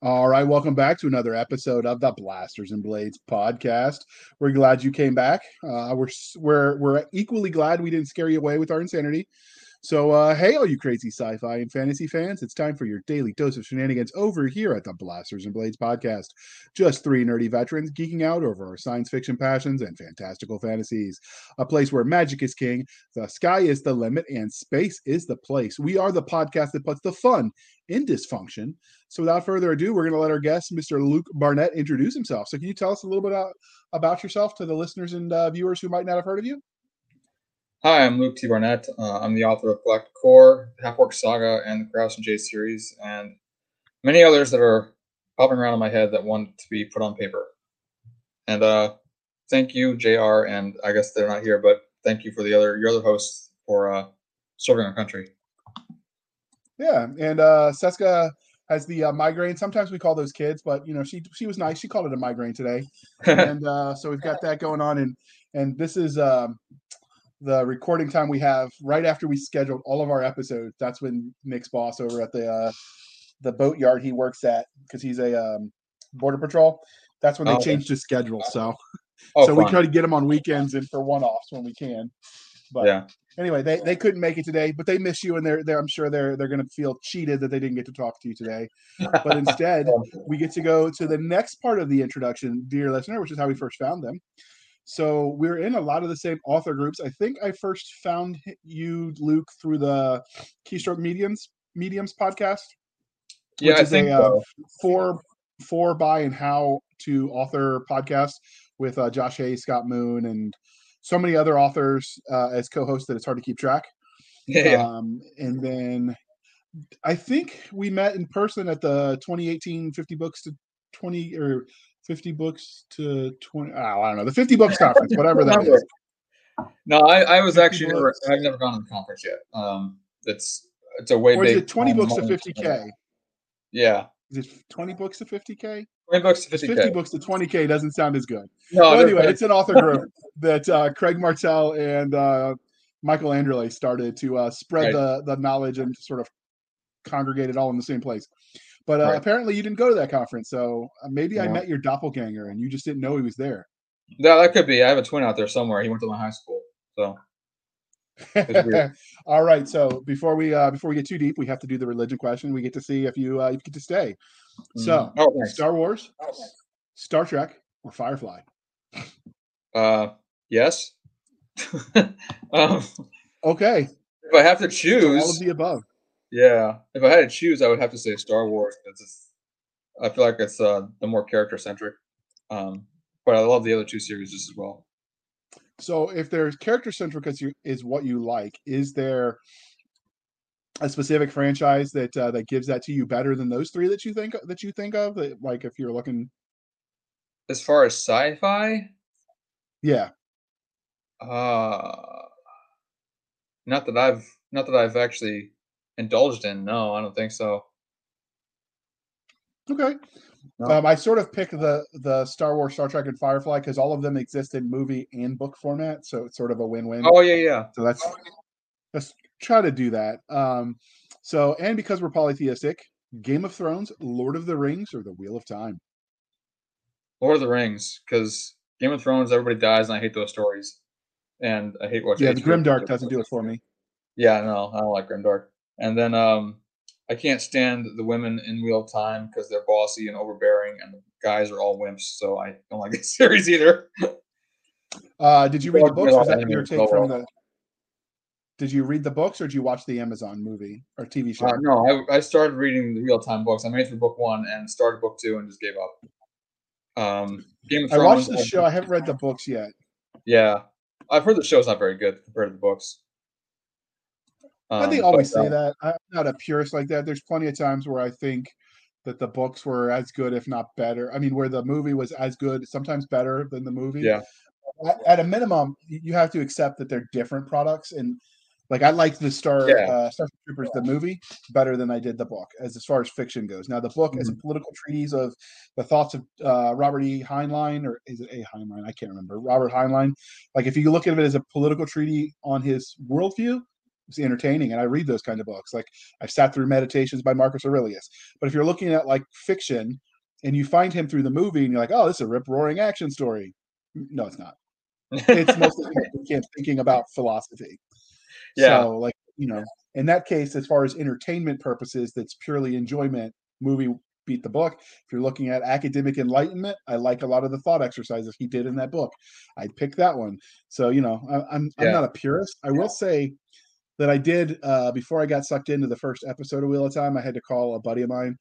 All right, welcome back to another episode of the Blasters and Blades podcast. We're glad you came back. Uh, we're we're we're equally glad we didn't scare you away with our insanity. So, uh, hey, all you crazy sci-fi and fantasy fans, it's time for your daily dose of shenanigans over here at the Blasters and Blades podcast. Just three nerdy veterans geeking out over our science fiction passions and fantastical fantasies. A place where magic is king, the sky is the limit, and space is the place. We are the podcast that puts the fun in dysfunction. So, without further ado, we're going to let our guest, Mr. Luke Barnett, introduce himself. So, can you tell us a little bit about, about yourself to the listeners and uh, viewers who might not have heard of you? Hi, I'm Luke T. Barnett. Uh, I'm the author of Galactic Core, Half-Orc Saga, and the Kraus and Jay series, and many others that are popping around in my head that want to be put on paper. And uh, thank you, JR, and I guess they're not here, but thank you for the other your other hosts for uh, serving our country. Yeah, and uh, Seska has the uh, migraine. Sometimes we call those kids, but you know she she was nice. She called it a migraine today, and uh, so we've got that going on. And and this is um, the recording time we have right after we scheduled all of our episodes. That's when Nick's boss over at the uh, the boat yard he works at because he's a um, border patrol. That's when they oh, changed his schedule. So oh, so fun. we try to get him on weekends and for one offs when we can. But yeah. Anyway, they, they couldn't make it today, but they miss you, and they're, they're I'm sure they're they're going to feel cheated that they didn't get to talk to you today. But instead, we get to go to the next part of the introduction, dear listener, which is how we first found them. So we're in a lot of the same author groups. I think I first found you, Luke, through the Keystroke Mediums Mediums podcast. Yeah, I think a, uh, four four by and how to author podcast with uh, Josh Hayes, Scott Moon, and so many other authors uh, as co-hosts that it's hard to keep track. Yeah. Um, and then I think we met in person at the 2018 50 books to 20 or 50 books to 20 oh, i don't know the 50 books conference whatever that is. no i, I was actually never i've never gone to the conference yet. Um it's it's a way or big 20 books to 50k yeah. Is it 20 books to 50k 20 books to 50K. 50 books to 20k doesn't sound as good. No well, anyway it's an author group that uh, craig martelle and uh, michael anderle started to uh, spread right. the the knowledge and sort of congregate it all in the same place but uh, right. apparently, you didn't go to that conference. So uh, maybe yeah. I met your doppelganger and you just didn't know he was there. Yeah, that could be. I have a twin out there somewhere. He went to my high school. So. All right. So before we uh, before we get too deep, we have to do the religion question. We get to see if you uh, you get to stay. So, mm-hmm. oh, Star Wars, Star Trek, or Firefly? Uh, yes. um, okay. If I have to choose, all of the above. Yeah, if I had to choose, I would have to say Star Wars because I feel like it's uh, the more character centric. Um, but I love the other two series just as well. So, if there's character centric is, is what you like, is there a specific franchise that uh, that gives that to you better than those three that you think that you think of? That, like, if you're looking as far as sci-fi, yeah, uh, not that I've not that I've actually indulged in. No, I don't think so. Okay. No. Um, I sort of pick the the Star Wars, Star Trek, and Firefly because all of them exist in movie and book format, so it's sort of a win-win. Oh yeah, yeah. So that's let's try to do that. Um, so and because we're polytheistic, Game of Thrones, Lord of the Rings, or The Wheel of Time. Lord of the Rings, because Game of Thrones, everybody dies, and I hate those stories, and I hate watching. Yeah, the Grimdark doesn't do it for me. Yeah, no, I don't like Grimdark. And then um, I can't stand the women in Wheel of Time because they're bossy and overbearing, and the guys are all wimps. So I don't like this series either. uh, did you read the books? Was that your take from the? Did you read the books or did you watch the Amazon movie or TV show? Uh, no, I, I, started reading the of Time books. I made it through book one and started book two and just gave up. Um, Game of Thrones, I watched the show. I haven't read the books yet. Yeah, I've heard the show's not very good compared to the books. Um, they always but, say uh, that. I'm not a purist like that. There's plenty of times where I think that the books were as good, if not better. I mean, where the movie was as good, sometimes better than the movie. Yeah. At, at a minimum, you have to accept that they're different products, and like I like the Star yeah. uh, Star Troopers the movie better than I did the book as as far as fiction goes. Now the book mm-hmm. is a political treatise of the thoughts of uh, Robert E. Heinlein, or is it A. Heinlein? I can't remember. Robert Heinlein. Like if you look at it as a political treaty on his worldview, entertaining and I read those kind of books. Like I've sat through Meditations by Marcus Aurelius. But if you're looking at like fiction and you find him through the movie and you're like, oh, this is a rip roaring action story. No, it's not. It's mostly thinking about philosophy. Yeah. So like, you know, in that case, as far as entertainment purposes, that's purely enjoyment, movie beat the book. If you're looking at academic enlightenment, I like a lot of the thought exercises he did in that book. I'd pick that one. So, you know, I, am I'm, yeah. I'm not a purist. I will say that I did uh, before I got sucked into the first episode of Wheel of Time. I had to call a buddy of mine,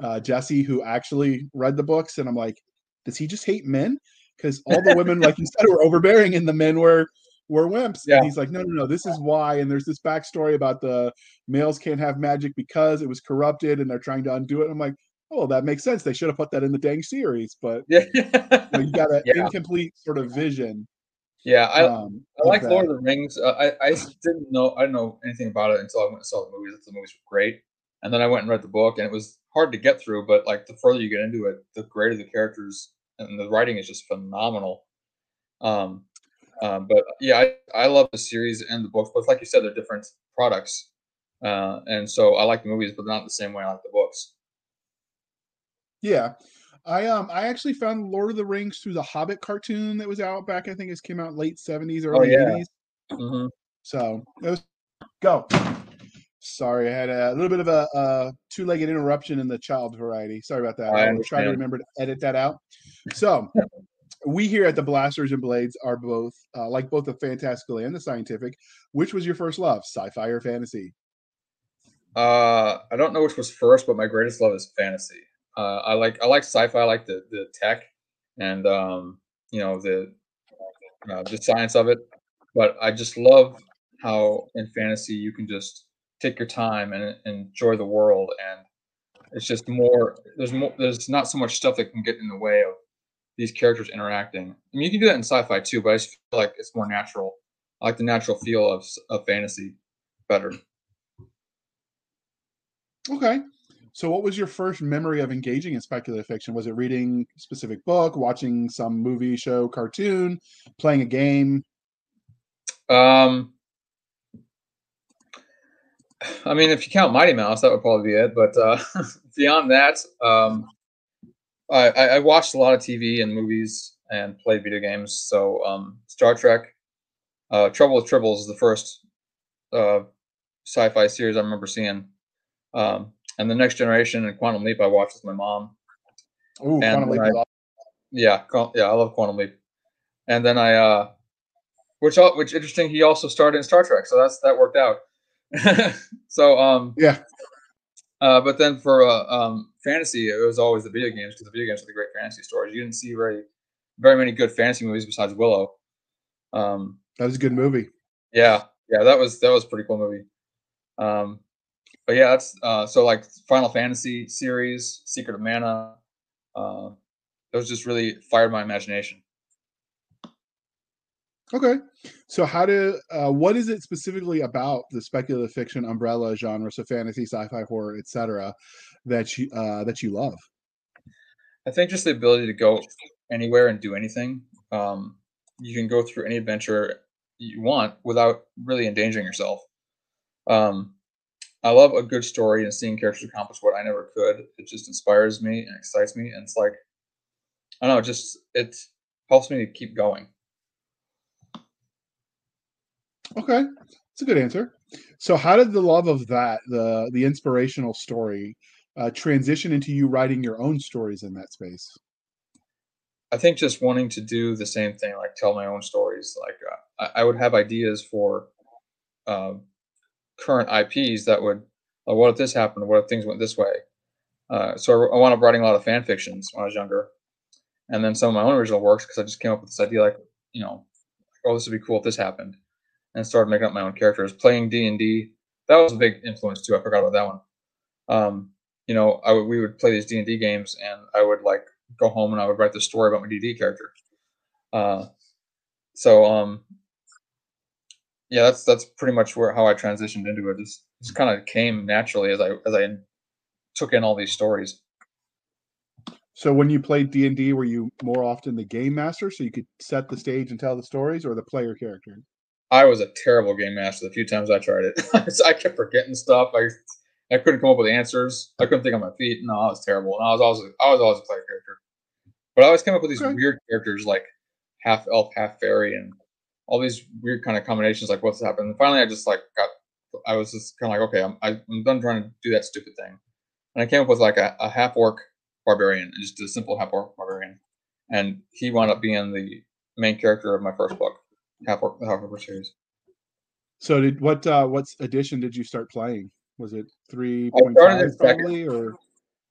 uh, Jesse, who actually read the books, and I'm like, does he just hate men? Because all the women, like you said, were overbearing, and the men were were wimps. Yeah. And he's like, no, no, no, this is why. And there's this backstory about the males can't have magic because it was corrupted, and they're trying to undo it. I'm like, oh, that makes sense. They should have put that in the dang series, but yeah, you, know, you got an yeah. incomplete sort of vision yeah, I, um, I like Lord of the Rings. Uh, I, I didn't know I didn't know anything about it until I went and saw the movies. The movies were great, and then I went and read the book, and it was hard to get through. But like the further you get into it, the greater the characters and the writing is just phenomenal. Um, um, but yeah, I, I love the series and the books, but like you said, they're different products, uh, and so I like the movies, but not the same way I like the books. Yeah, I um I actually found Lord of the Rings through the Hobbit cartoon that was out back. I think it came out late seventies, oh, early eighties. Oh, yeah. mm-hmm. So it was go. Sorry, I had a little bit of a, a two-legged interruption in the child variety. Sorry about that. I, I will try to remember to edit that out. So we here at the Blasters and Blades are both uh, like both the fantastical and the scientific. Which was your first love, sci-fi or fantasy? Uh, I don't know which was first, but my greatest love is fantasy. Uh, I like I like sci-fi. I like the the tech and um, you know the uh, the science of it. But I just love how in fantasy you can just take your time and, and enjoy the world, and it's just more. There's more. There's not so much stuff that can get in the way of these characters interacting. I mean, you can do that in sci-fi too, but I just feel like it's more natural. I like the natural feel of of fantasy better. Okay. So, what was your first memory of engaging in speculative fiction? Was it reading a specific book, watching some movie, show, cartoon, playing a game? Um, I mean, if you count Mighty Mouse, that would probably be it. But uh, beyond that, um, I, I, watched a lot of TV and movies and played video games. So, um, Star Trek, uh, Trouble with Tribbles is the first uh, sci-fi series I remember seeing. Um, and the next generation and Quantum Leap I watched with my mom. Ooh, and Quantum Leap. I, yeah, yeah, I love Quantum Leap. And then I, uh, which which interesting, he also started in Star Trek, so that's that worked out. so um, yeah. Uh, but then for uh, um, fantasy, it was always the video games because the video games are the great fantasy stories. You didn't see very very many good fantasy movies besides Willow. Um, that was a good movie. Yeah, yeah, that was that was pretty cool movie. Um, but yeah, that's uh, so like Final Fantasy series, Secret of Mana. Uh, those just really fired my imagination. Okay, so how do uh, what is it specifically about the speculative fiction umbrella genre, so fantasy, sci-fi, horror, etc., that you uh, that you love? I think just the ability to go anywhere and do anything. Um, you can go through any adventure you want without really endangering yourself. Um, I love a good story and seeing characters accomplish what I never could. It just inspires me and excites me, and it's like I don't know, just it helps me to keep going. Okay, that's a good answer. So, how did the love of that, the the inspirational story, uh, transition into you writing your own stories in that space? I think just wanting to do the same thing, like tell my own stories. Like uh, I, I, would have ideas for um, current IPs that would, like, what if this happened? What if things went this way? Uh, so I, I wound up writing a lot of fan fictions when I was younger, and then some of my own original works because I just came up with this idea like, you know, oh, this would be cool if this happened, and started making up my own characters. Playing D and D, that was a big influence too. I forgot about that one. Um, you know, I we would play these D and D games, and I would like go home and I would write the story about my D D character. Uh, so um, yeah, that's that's pretty much where how I transitioned into it. Just just kind of came naturally as I as I took in all these stories. So when you played D and D, were you more often the game master, so you could set the stage and tell the stories, or the player character? I was a terrible game master the few times I tried it. I kept forgetting stuff. I I couldn't come up with answers. I couldn't think on my feet. No, I was terrible. And I was always I was always a player character. But I always came up with these okay. weird characters like half elf, half fairy, and all these weird kind of combinations. Like what's happened. And finally, I just like got. I was just kind of like, okay, I'm I'm done trying to do that stupid thing, and I came up with like a, a half orc barbarian, just a simple half orc barbarian, and he wound up being the main character of my first book, half orc half orc series. So did what uh what edition did you start playing? Was it three five probably or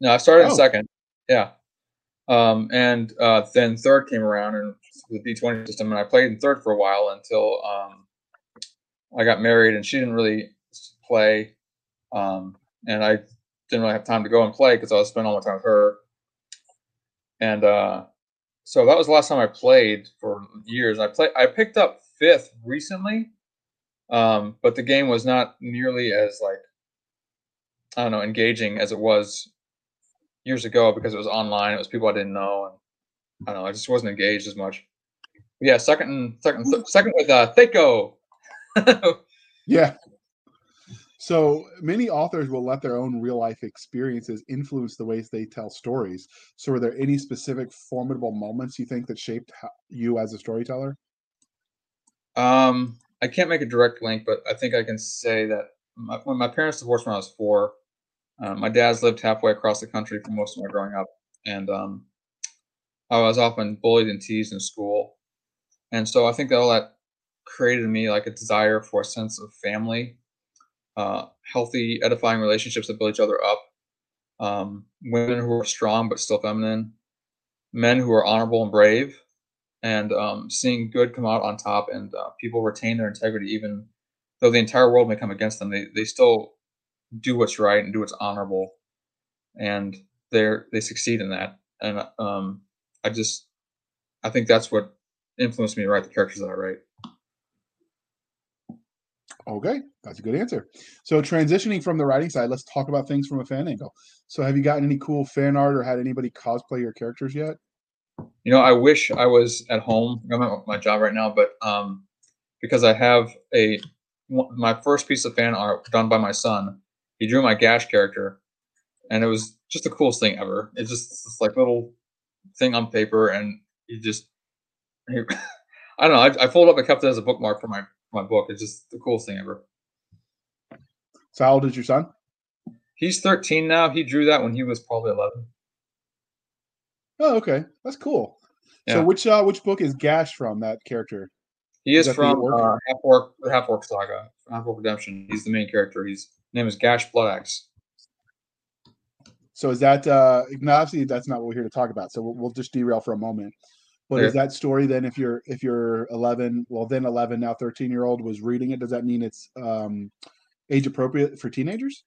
no, I started oh. in second. Yeah. Um, and uh, then third came around and the D twenty system, and I played in third for a while until um, I got married, and she didn't really play, um, and I didn't really have time to go and play because I was spending all my time with her. And uh, so that was the last time I played for years. I played. I picked up fifth recently, um, but the game was not nearly as like I don't know engaging as it was years ago because it was online. It was people I didn't know, and I don't know. I just wasn't engaged as much. Yeah, second, second, second with uh, THAC0. yeah. So many authors will let their own real life experiences influence the ways they tell stories. So, are there any specific formidable moments you think that shaped you as a storyteller? Um, I can't make a direct link, but I think I can say that my, when my parents divorced when I was four, um, my dad's lived halfway across the country for most of my growing up, and um, I was often bullied and teased in school, and so I think that all that created in me like a desire for a sense of family, uh, healthy, edifying relationships that build each other up, um, women who are strong but still feminine, men who are honorable and brave, and um, seeing good come out on top, and uh, people retain their integrity even though the entire world may come against them. They they still do what's right and do what's honorable, and they're they succeed in that. And um, I just I think that's what influenced me to write the characters that I write. Okay, that's a good answer. So transitioning from the writing side, let's talk about things from a fan angle. So have you gotten any cool fan art or had anybody cosplay your characters yet? You know, I wish I was at home. I'm at my job right now, but um, because I have a my first piece of fan art done by my son he drew my Gash character, and it was just the coolest thing ever. It's just this like little thing on paper, and he just I don't know. I, I folded up and kept it as a bookmark for my my book. It's just the coolest thing ever. So how old is your son? He's 13 now. He drew that when he was probably 11. Oh, okay, that's cool. Yeah. So which uh, which book is Gash from? That character. He is, is from uh, Half Orc, Half Orc Saga, Half Orc Redemption. He's the main character. His name is Gash Bloodaxe. So is that uh now obviously that's not what we're here to talk about. So we'll, we'll just derail for a moment. But is that story then if you're if you're 11, well then 11 now 13 year old was reading it, does that mean it's um age appropriate for teenagers?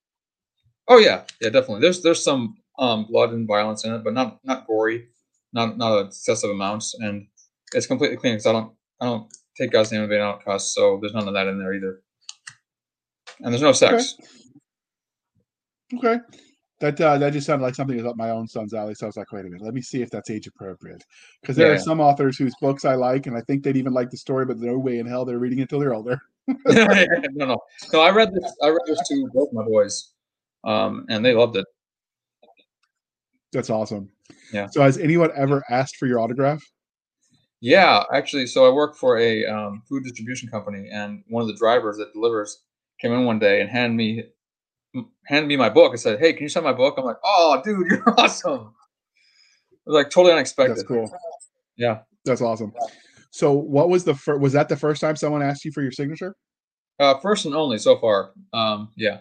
Oh yeah, yeah, definitely. There's there's some um blood and violence in it, but not not gory, not not excessive amounts, and it's completely clean because I don't I don't take God's name in vain, I don't cuss, so there's none of that in there either and there's no sex. Okay. okay. That uh, that just sounded like something that's up my own son's alley. So I was like, wait a minute, let me see if that's age appropriate. Because there yeah. are some authors whose books I like, and I think they'd even like the story, but no way in hell they're reading it till they're older. no, no. So I read this. I read this to both my boys, um, and they loved it. That's awesome. Yeah. So has anyone ever asked for your autograph? Yeah, actually. So I work for a um, food distribution company, and one of the drivers that delivers came in one day and handed me handed me my book and said, "Hey, can you sign my book?" I'm like, "Oh, dude, you're awesome!" It was like totally unexpected. That's cool. Yeah, that's awesome. So, what was the first? Was that the first time someone asked you for your signature? Uh, first and only so far. Um, yeah.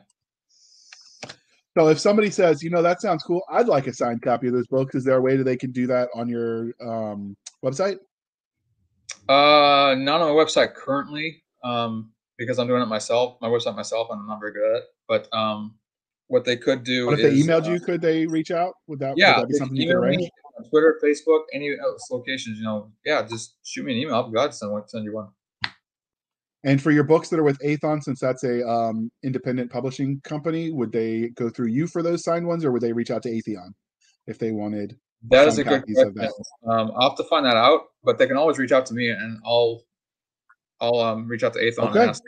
So, if somebody says, you know, that sounds cool, I'd like a signed copy of this book. Is there a way that they can do that on your um, website? Uh, not on my website currently. Um, because I'm doing it myself, my website myself, and I'm not very good at it. But um, what they could do. But if is, they emailed uh, you, could they reach out? Would that, yeah, would that be something you could arrange? On Twitter, Facebook, any locations, you know, yeah, just shoot me an email. I'll be glad to send, one, send you one. And for your books that are with Aethon, since that's a um, independent publishing company, would they go through you for those signed ones, or would they reach out to Aethon if they wanted? That is a good question. Um, I'll have to find that out, but they can always reach out to me, and I'll I'll um, reach out to Aethon Okay. and ask.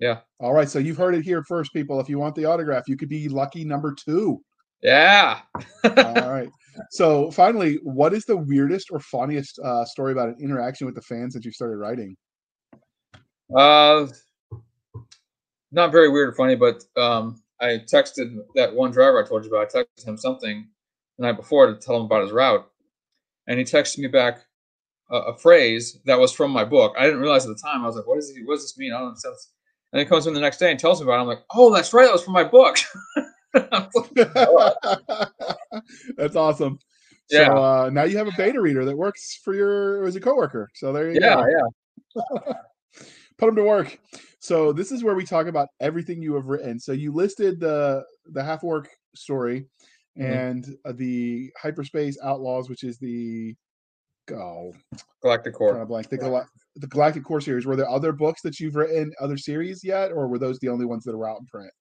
Yeah, All right, so you've heard it here first, people. If you want the autograph, you could be lucky number two. yeah. All right. So finally, what is the weirdest or funniest uh, story about an interaction with the fans that you started writing? Uh, not very weird or funny, but um, I texted that one driver I told you about. I texted him something the night before to tell him about his route, and he texted me back a, a phrase that was from my book. I didn't realize at the time. I was like, "What is he? What does this mean?" I don't understand. And he comes in the next day and tells me about it. I'm like, "Oh, that's right. That was from my book." That's awesome. Yeah. So uh, now you have a beta reader that works for your as a coworker. So there you yeah, go. yeah. Yeah. Put them to work. So this is where we talk about everything you have written. So you listed the the half orc story Mhm. and uh, the hyperspace outlaws, which is the oh Galactic kind Core. of blank the, Gal- the Galactic Core series. Were there other books that you've written, other series yet, or were those the only ones that were out in print?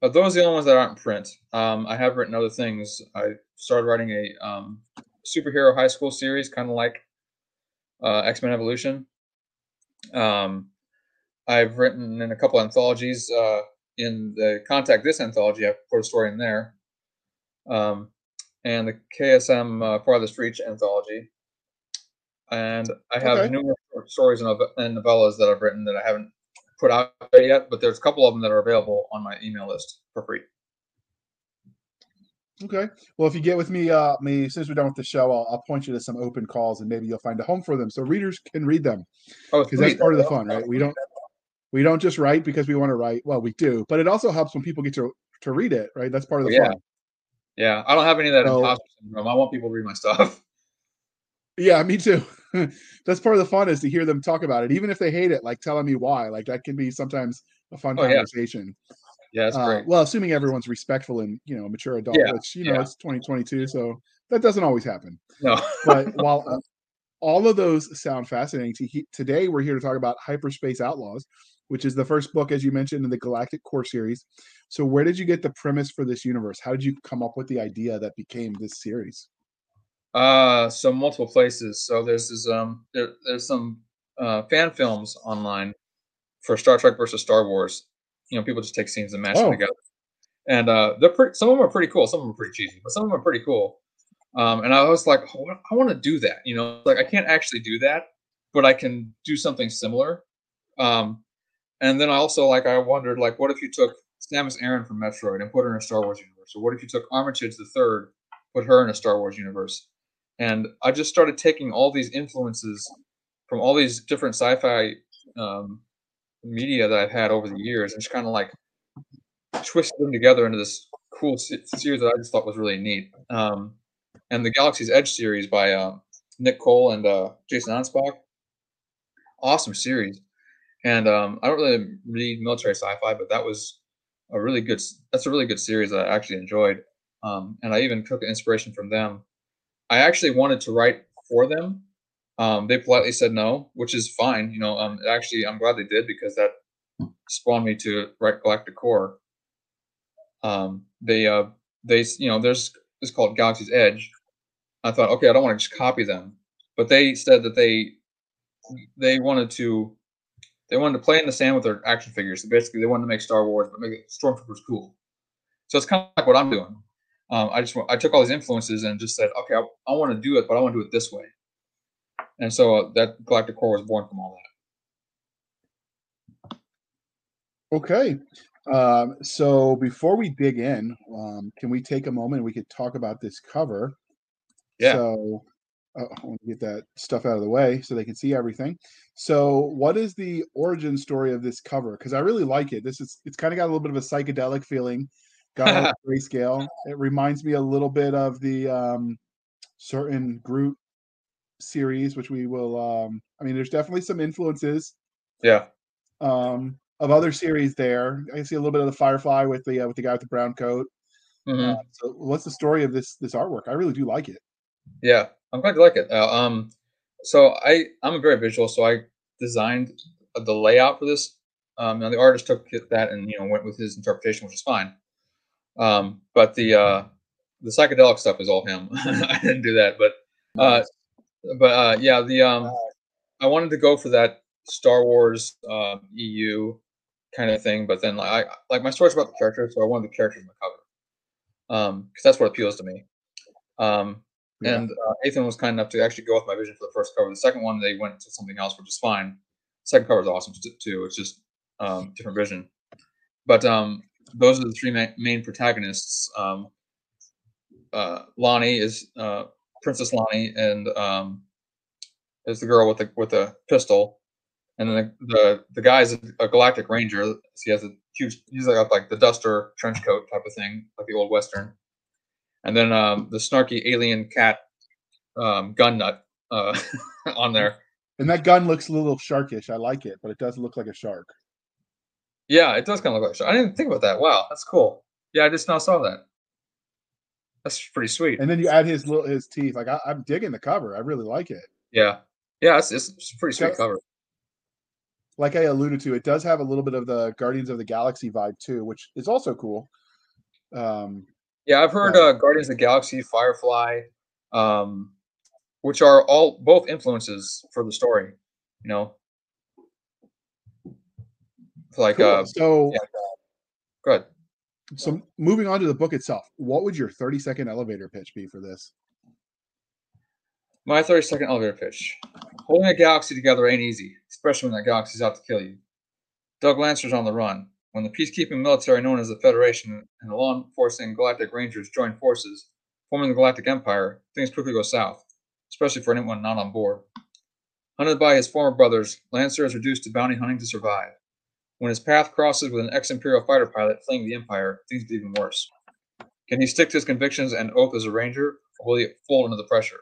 But those are the only ones that aren't in print. Um, I have written other things. I started writing a um, superhero high school series, kind of like uh, X Men Evolution. Um, I've written in a couple anthologies. Uh, in the Contact This anthology, I put a story in there. Um, and the KSM uh, Farthest Reach anthology. And I have Okay. numerous short stories and, novellas that I've written that I haven't put out there yet, but there's a couple of them that are available on my email list for free. Okay. Well, if you get with me, uh, me as soon as we're done with the show, I'll, I'll point you to some open calls, and maybe you'll find a home for them, so readers can read them. Oh, because that's part of the fun, right? We don't we don't just write because we want to write. Well, we do, but it also helps when people get to to read it, right? That's part of the Yeah. fun. Yeah, I don't have any of that So- imposter syndrome. I want people to read my stuff. Yeah, me too. that's part of the fun is to hear them talk about it, even if they hate it, like telling me why. Like that can be sometimes a fun Oh, conversation. Yeah, that's Uh, well, assuming everyone's respectful and you know mature adult, Yeah, which you know yeah. it's 2022, so that doesn't always happen. No, But while uh, all of those sound fascinating, to he- today we're here to talk about Hyperspace Outlaws, which is the first book, as you mentioned, in the Galactic Core series. So, where did you get the premise for this universe? How did you come up with the idea that became this series? Uh, so multiple places. So there's this um, there, there's some uh, fan films online for Star Trek versus Star Wars. You know, people just take scenes and mash Oh. them together, and uh, they're pretty. Some of them are pretty cool. Some of them are pretty cheesy, but some of them are pretty cool. Um, and I was like, oh, I want to do that. You know, like I can't actually do that, but I can do something similar. Um, and then I also like I wondered like, what if you took Samus Aran from Metroid and put her in a Star Wars universe, or what if you took Armitage the Third, put her in a Star Wars universe? And I just started taking all these influences from all these different sci-fi um, media that I've had over the years, and just kind of like twisted them together into this cool series that I just thought was really neat. Um, and the Galaxy's Edge series by uh, Nick Cole and uh, Jason Anspach, awesome series. And um, I don't really read military sci-fi, but that was a really good. That's a really good series that I actually enjoyed. Um, and I even took inspiration from them. I actually wanted to write for them. Um, they politely said no, which is fine. You know, um, actually, I'm glad they did because that spawned me to write Galactic Core. Um, they, uh, they, you know, there's it's called Galaxy's Edge. I thought, okay, I don't want to just copy them, but they said that they they wanted to they wanted to play in the sand with their action figures. So basically, they wanted to make Star Wars, but make Stormtroopers cool. So it's kind of like what I'm doing. Um, I just I took all these influences and just said, okay, I, I want to do it, but I want to do it this way. And so uh, that Galactic Core was born from all that. Okay. Um, so before we dig in, um, can we take a moment and we could talk about this cover? Yeah. So uh, I want to get that stuff out of the way so they can see everything. So, what is the origin story of this cover? Because I really like it. This is it's kind of got a little bit of a psychedelic feeling. Got a grayscale. It reminds me a little bit of the um, certain Groot series, which we will. Um, I mean, there's definitely some influences Yeah. um, of other series there. I see a little bit of the Firefly with the uh, with the guy with the brown coat. Mhm. Uh, so, what's the story of this this artwork? I really do like it. Yeah, I'm glad you like it. Uh, um, so I I'm a very visual, so I designed the layout for this. Um, now the artist took that and you know went with his interpretation, which is fine. Um, but the uh, the psychedelic stuff is all him. I didn't do that, but uh, but uh, yeah, the um, I wanted to go for that Star Wars um, EU kind of thing, but then like I like my story's about the characters, so I wanted the characters in the cover, um, because that's what appeals to me. Um, Yeah. and uh, Aethon was kind enough to actually go with my vision for the first cover. The second one, they went to something else, which is fine. second cover is awesome too. It's just um, different vision. But um, those are the three ma- main protagonists. Um, uh, Lonnie is uh, Princess Lonnie, and um, is the girl with the with the pistol, and then the the, the guy's a, a Galactic Ranger. So he has a huge. He's like like the duster trench coat type of thing, like the old western. And then um, the snarky alien cat um, gun nut uh, on there. And that gun looks a little sharkish. I like it, but it does look like a shark. Yeah, it does kind of look like. a shark. I didn't even think about that. Wow, that's cool. Yeah, I just now saw that. That's pretty sweet. And then you add his little his teeth. Like I, I'm digging the cover. I really like it. Yeah, yeah, it's, it's, pretty sweet cover. Like I alluded to, it does have a little bit of the Guardians of the Galaxy vibe too, which is also cool. Um, Yeah, I've heard uh, Guardians of the Galaxy, Firefly, um, which are all both influences for the story. You know, like cool. uh, so yeah. good. so moving on to the book itself, what would your 30 second elevator pitch be for this? My 30 second elevator pitch. Holding a galaxy together ain't easy, especially when that galaxy's out to kill you. Doug Lancer's on the run. When the peacekeeping military known as the Federation and the law enforcing Galactic Rangers join forces, forming the Galactic Empire, things quickly go south, especially for anyone not on board. Hunted by his former brothers, Lancer is reduced to bounty hunting to survive. When his path crosses with an ex Imperial fighter pilot fleeing the Empire, things get even worse. Can he stick to his convictions and oath as a Ranger, or will he fold under the pressure?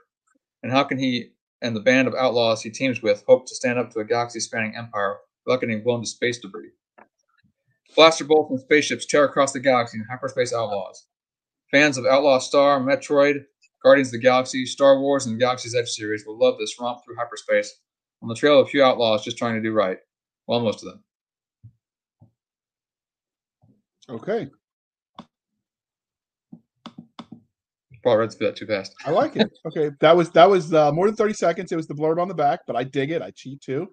And how can he and the band of outlaws he teams with hope to stand up to a galaxy spanning empire without getting blown to space debris? Blaster bolts and spaceships tear across the galaxy in hyperspace outlaws. Fans of Outlaw Star, Metroid, Guardians of the Galaxy, Star Wars, and the Galaxy's Edge series will love this romp through hyperspace on the trail of a few outlaws just trying to do right. Well, most of them. Okay. Probably read through that too fast. I like it. Okay. That was that was uh, more than 30 seconds. It was the blurb on the back, but I dig it. I cheat too.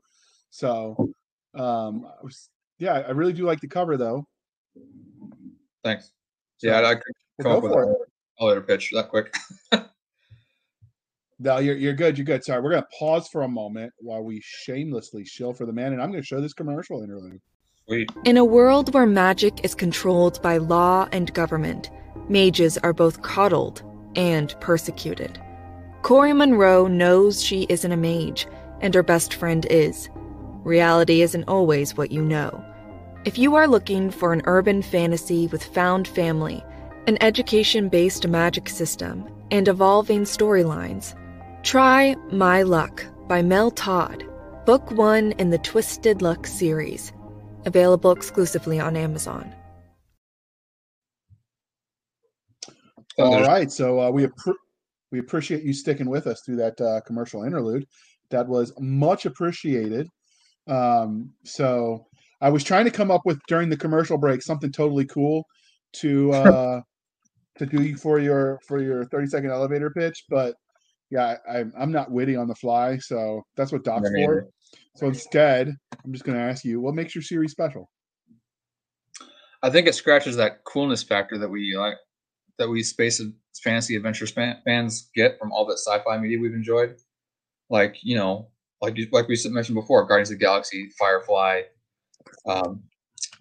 So um I was, yeah, I really do like the cover though. Thanks. So, Yeah, I, could come well, up with an elevator pitch that quick. No, you're you're good. You're good. Sorry, we're gonna pause for a moment while we shamelessly shill for the man, and I'm gonna show this commercial interlude. Sweet. In a world where magic is controlled by law and government, mages are both coddled and persecuted. Corey Monroe knows she isn't a mage, and her best friend is. Reality isn't always what you know. If you are looking for an urban fantasy with found family, an education based magic system, and evolving storylines, try My Luck by Mel Todd, book one in the Twisted Luck series available exclusively on Amazon. All right, so uh, we appre- we appreciate you sticking with us through that uh, commercial interlude. That was much appreciated. Um, so I was trying to come up with during the commercial break something totally cool to uh, to do for your for your 30 second elevator pitch, but yeah, I, I'm I'm not witty on the fly, so that's what Doc's Me for. So instead, I'm just going to ask you, what makes your series special? I think it scratches that coolness factor that we like, that we space fantasy adventure span, fans get from all that sci-fi media we've enjoyed. Like you know, like like we mentioned before, Guardians of the Galaxy, Firefly, um,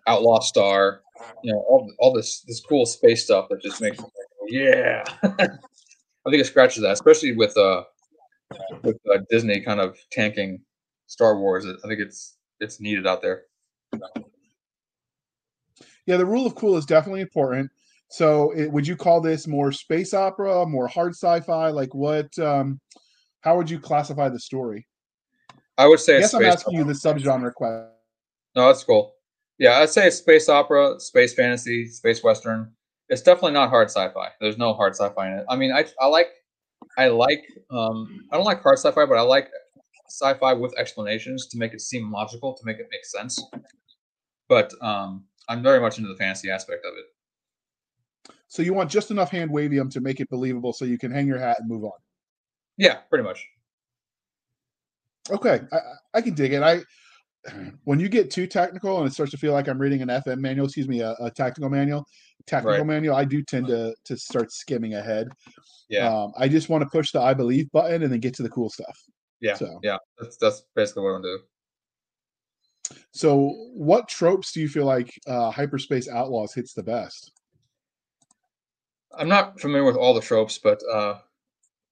Outlaw Star. You know, all all this this cool space stuff that just makes yeah. I think it scratches that, especially with uh with uh, Disney kind of tanking Star Wars. I think it's it's needed out there. Yeah, the rule of cool is definitely important. So, it, would you call this more space opera, more hard sci-fi? Like, what? Um, how would you classify the story? I would say I it's guess I'm asking you the subgenre question. No, that's cool. Yeah, I'd say space opera, space fantasy, space western. It's definitely not hard sci-fi. There's no hard sci-fi in it. I mean, I I like I like um I don't like hard sci-fi, but I like sci-fi with explanations to make it seem logical, to make it make sense. But um I'm very much into the fantasy aspect of it. So, you want just enough hand wavium to make it believable, so you can hang your hat and move on. Yeah, pretty much. Okay, I, I- can dig it. I when you get too technical and it starts to feel like I'm reading an FM manual, excuse me, a, a tactical manual, technical Right. manual, I do tend to to start skimming ahead. Yeah, Um, I just want to push the I believe button and then get to the cool stuff. Yeah, so- yeah. That's that's basically what I'm doing. So, what tropes do you feel like uh, Hyperspace Outlaws hits the best? I'm not familiar with all the tropes, but uh,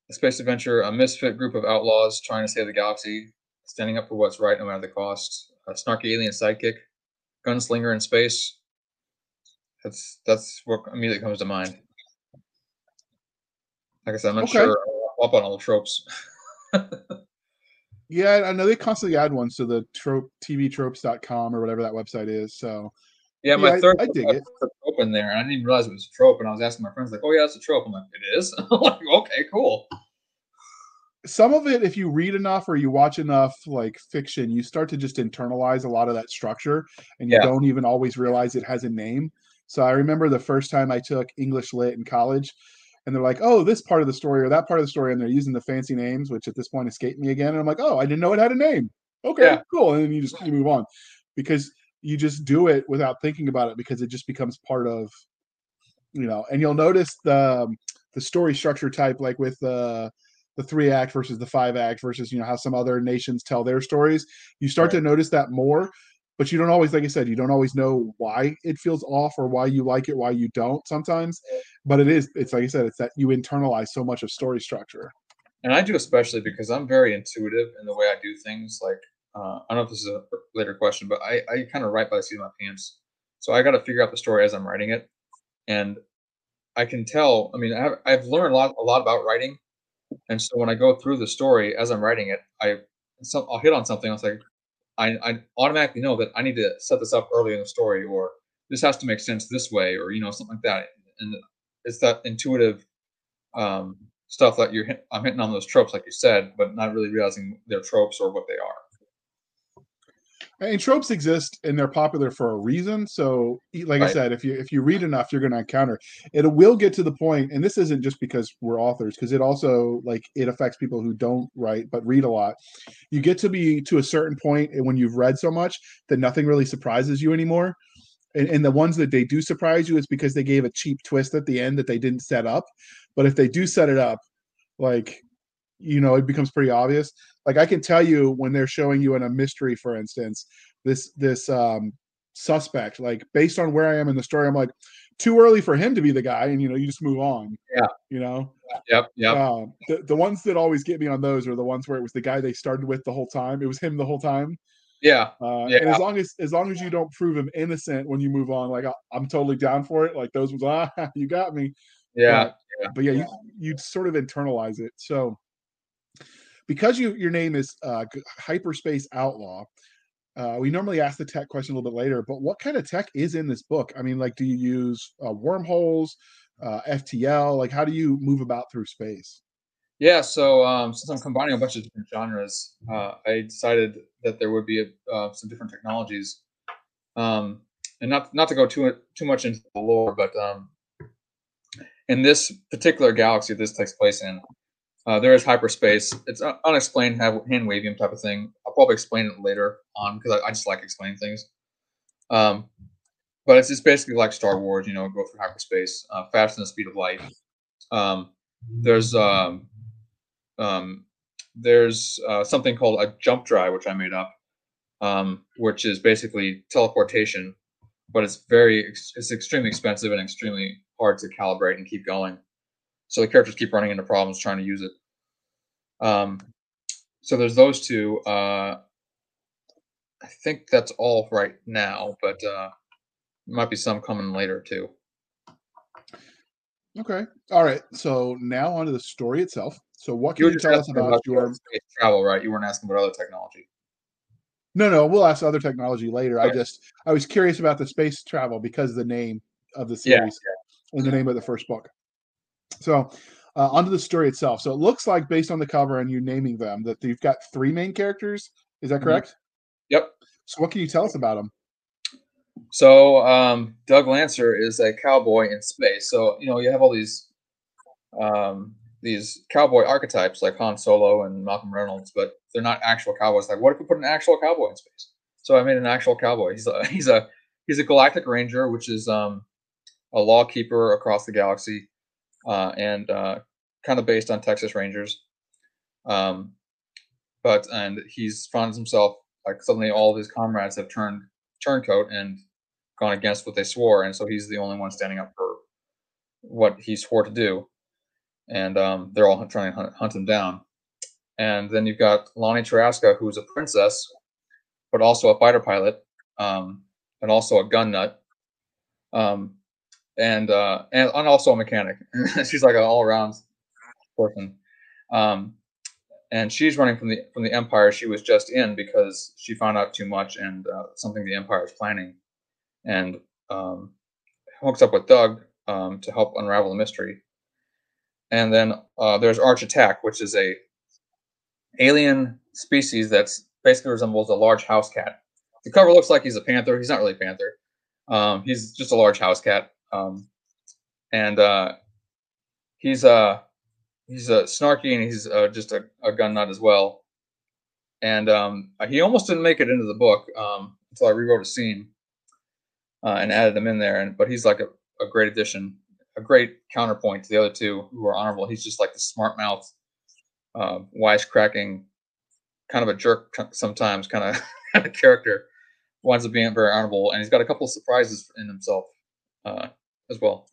a space adventure, a misfit group of outlaws trying to save the galaxy, standing up for what's right no matter the cost, a snarky alien sidekick, gunslinger in space. That's that's what immediately comes to mind. Like I said, I'm not Okay. sure up on all the tropes. Yeah, I know they constantly add ones to the trope TV tvtropes.com or whatever that website is. So, Yeah, my Yeah, third I dig had it. a trope in there, and I didn't even realize it was a trope. And I was asking my friends, like, "Oh yeah, it's a trope." I'm like, "It is." I'm like, "Okay, cool." some of it if you read enough or you watch enough like fiction you start to just internalize a lot of that structure and you Yeah. don't even always realize it has a name so i remember the first time i took english lit in college and they're like oh this part of the story or that part of the story and they're using the fancy names which at this point escaped me again and i'm like oh i didn't know it had a name. Okay Yeah. cool and then you just you move on because you just do it without thinking about it because it just becomes part of you know and you'll notice the um, the story structure type like with uh the three act versus the five act versus you know how some other nations tell their stories. You start to notice that more but you don't always like i said you don't always know why it feels off or why you like it why you don't sometimes but it is it's like i said it's that you internalize so much of story structure And I do especially because I'm very intuitive in the way I do things. Like, uh, I don't know if this is a later question, but I, I kind of write by the seat of my pants. So I got to figure out the story as I'm writing it, and I can tell. I mean, I have, I've learned a lot a lot about writing, and so when I go through the story as I'm writing it, I I'll hit on something. I was like, I I automatically know that I need to set this up early in the story, or this has to make sense this way, or you know something like that. And it's that intuitive um, stuff that you're I'm hitting on those tropes, like you said, but not really realizing they're tropes or what they are. And tropes exist and they're popular for a reason. So like i said if you if you read enough you're going to encounter it. Will get to the point and this isn't just because we're authors because it also like it affects people who don't write but read a lot. You get to be to a certain point and when you've read so much that nothing really surprises you anymore and, and the ones that they do surprise you is because they gave a cheap twist at the end that they didn't set up. But if they do set it up like you know it becomes pretty obvious. Like i can tell you when they're showing you in a mystery for instance this this um suspect like based on where i am in the story i'm like too early for him to be the guy and you know you just move on Yeah. you know? Yep, yep, um the, the ones that always get me on those are the ones where it was the guy they started with the whole time. It was him the whole time. Yeah, uh and as long as as long as you don't prove him innocent when you move on like I, i'm totally down for it like those ones ah you got me. Yeah, but yeah, you you sort of internalize it. So because you your name is uh, hyperspace outlaw, uh, we normally ask the tech question a little bit later. But what kind of tech is in this book? I mean, like, do you use uh, wormholes, uh, FTL? Like, how do you move about through space? yeah. So um, since I'm combining a bunch of different genres, uh, I decided that there would be a, uh, some different technologies, um, and not not to go too too much into the lore, but um, in this particular galaxy this takes place in, uh, there is hyperspace. It's unexplained, hand wavium type of thing. I'll probably explain it later on because I, I just like explaining things. Um, but it's basically like Star Wars, you know, go through hyperspace, uh, faster than the speed of light. Um, there's um, um, there's uh, something called a jump drive, which I made up, um, which is basically teleportation, but it's very it's extremely expensive and extremely hard to calibrate and keep going. So the characters keep running into problems trying to use it. Um, so there's those two. Uh, I think that's all right now, but uh, might be some coming later too. Okay, all right. So now onto the story itself. So what can You you, tell us about about your? space travel, right? You weren't asking about other technology. No, no, we'll ask other technology later. I just I was curious about the space travel because the name of the Yeah, series and the name of the first book. So uh, onto the story itself. So it looks like based on the cover and you naming them that you've got three main characters. Is that Mhm. correct? Yep. So what can you tell us about them? So um, Doug Lancer is a cowboy in space. So you know you have all these um, these cowboy archetypes like Han Solo and Malcolm Reynolds, but they're not actual cowboys. Like, what if we put an actual cowboy in space? So I made an actual cowboy. He's a he's a he's a galactic ranger, which is um, a law keeper across the galaxy, uh, and uh, kind of based on Texas Rangers. Um, but and he's finds himself like suddenly all of his comrades have turned turncoat and gone against what they swore, and so he's the only one standing up for what he swore to do, and um, they're all trying to hunt, him down. And then you've got Lonnie Tarasca, who's a princess, but also a fighter pilot, um, and also a gun nut, um, and, uh, and and also a mechanic. She's like an all around person. Um, and she's running from the from the empire she was just in because she found out too much and uh, something the empire is planning, and um, hooks up with Doug um, to help unravel the mystery. And then uh, there's Arch Attack, which is a alien species that's basically resembles a large house cat. The cover looks like he's a panther. He's not really a panther. Um, he's just a large house cat. Um, and uh, he's uh, he's uh, snarky and he's uh, just a, a, gun nut as well. And um, he almost didn't make it into the book um, until I rewrote a scene uh, and added him in there. And but he's like a, a great addition, a great counterpoint to the other two who are honorable. He's just like the smart mouth, uh, wisecracking, kind of a jerk sometimes, kind of character. Winds up being very honorable, and he's got a couple of surprises in himself uh, as well.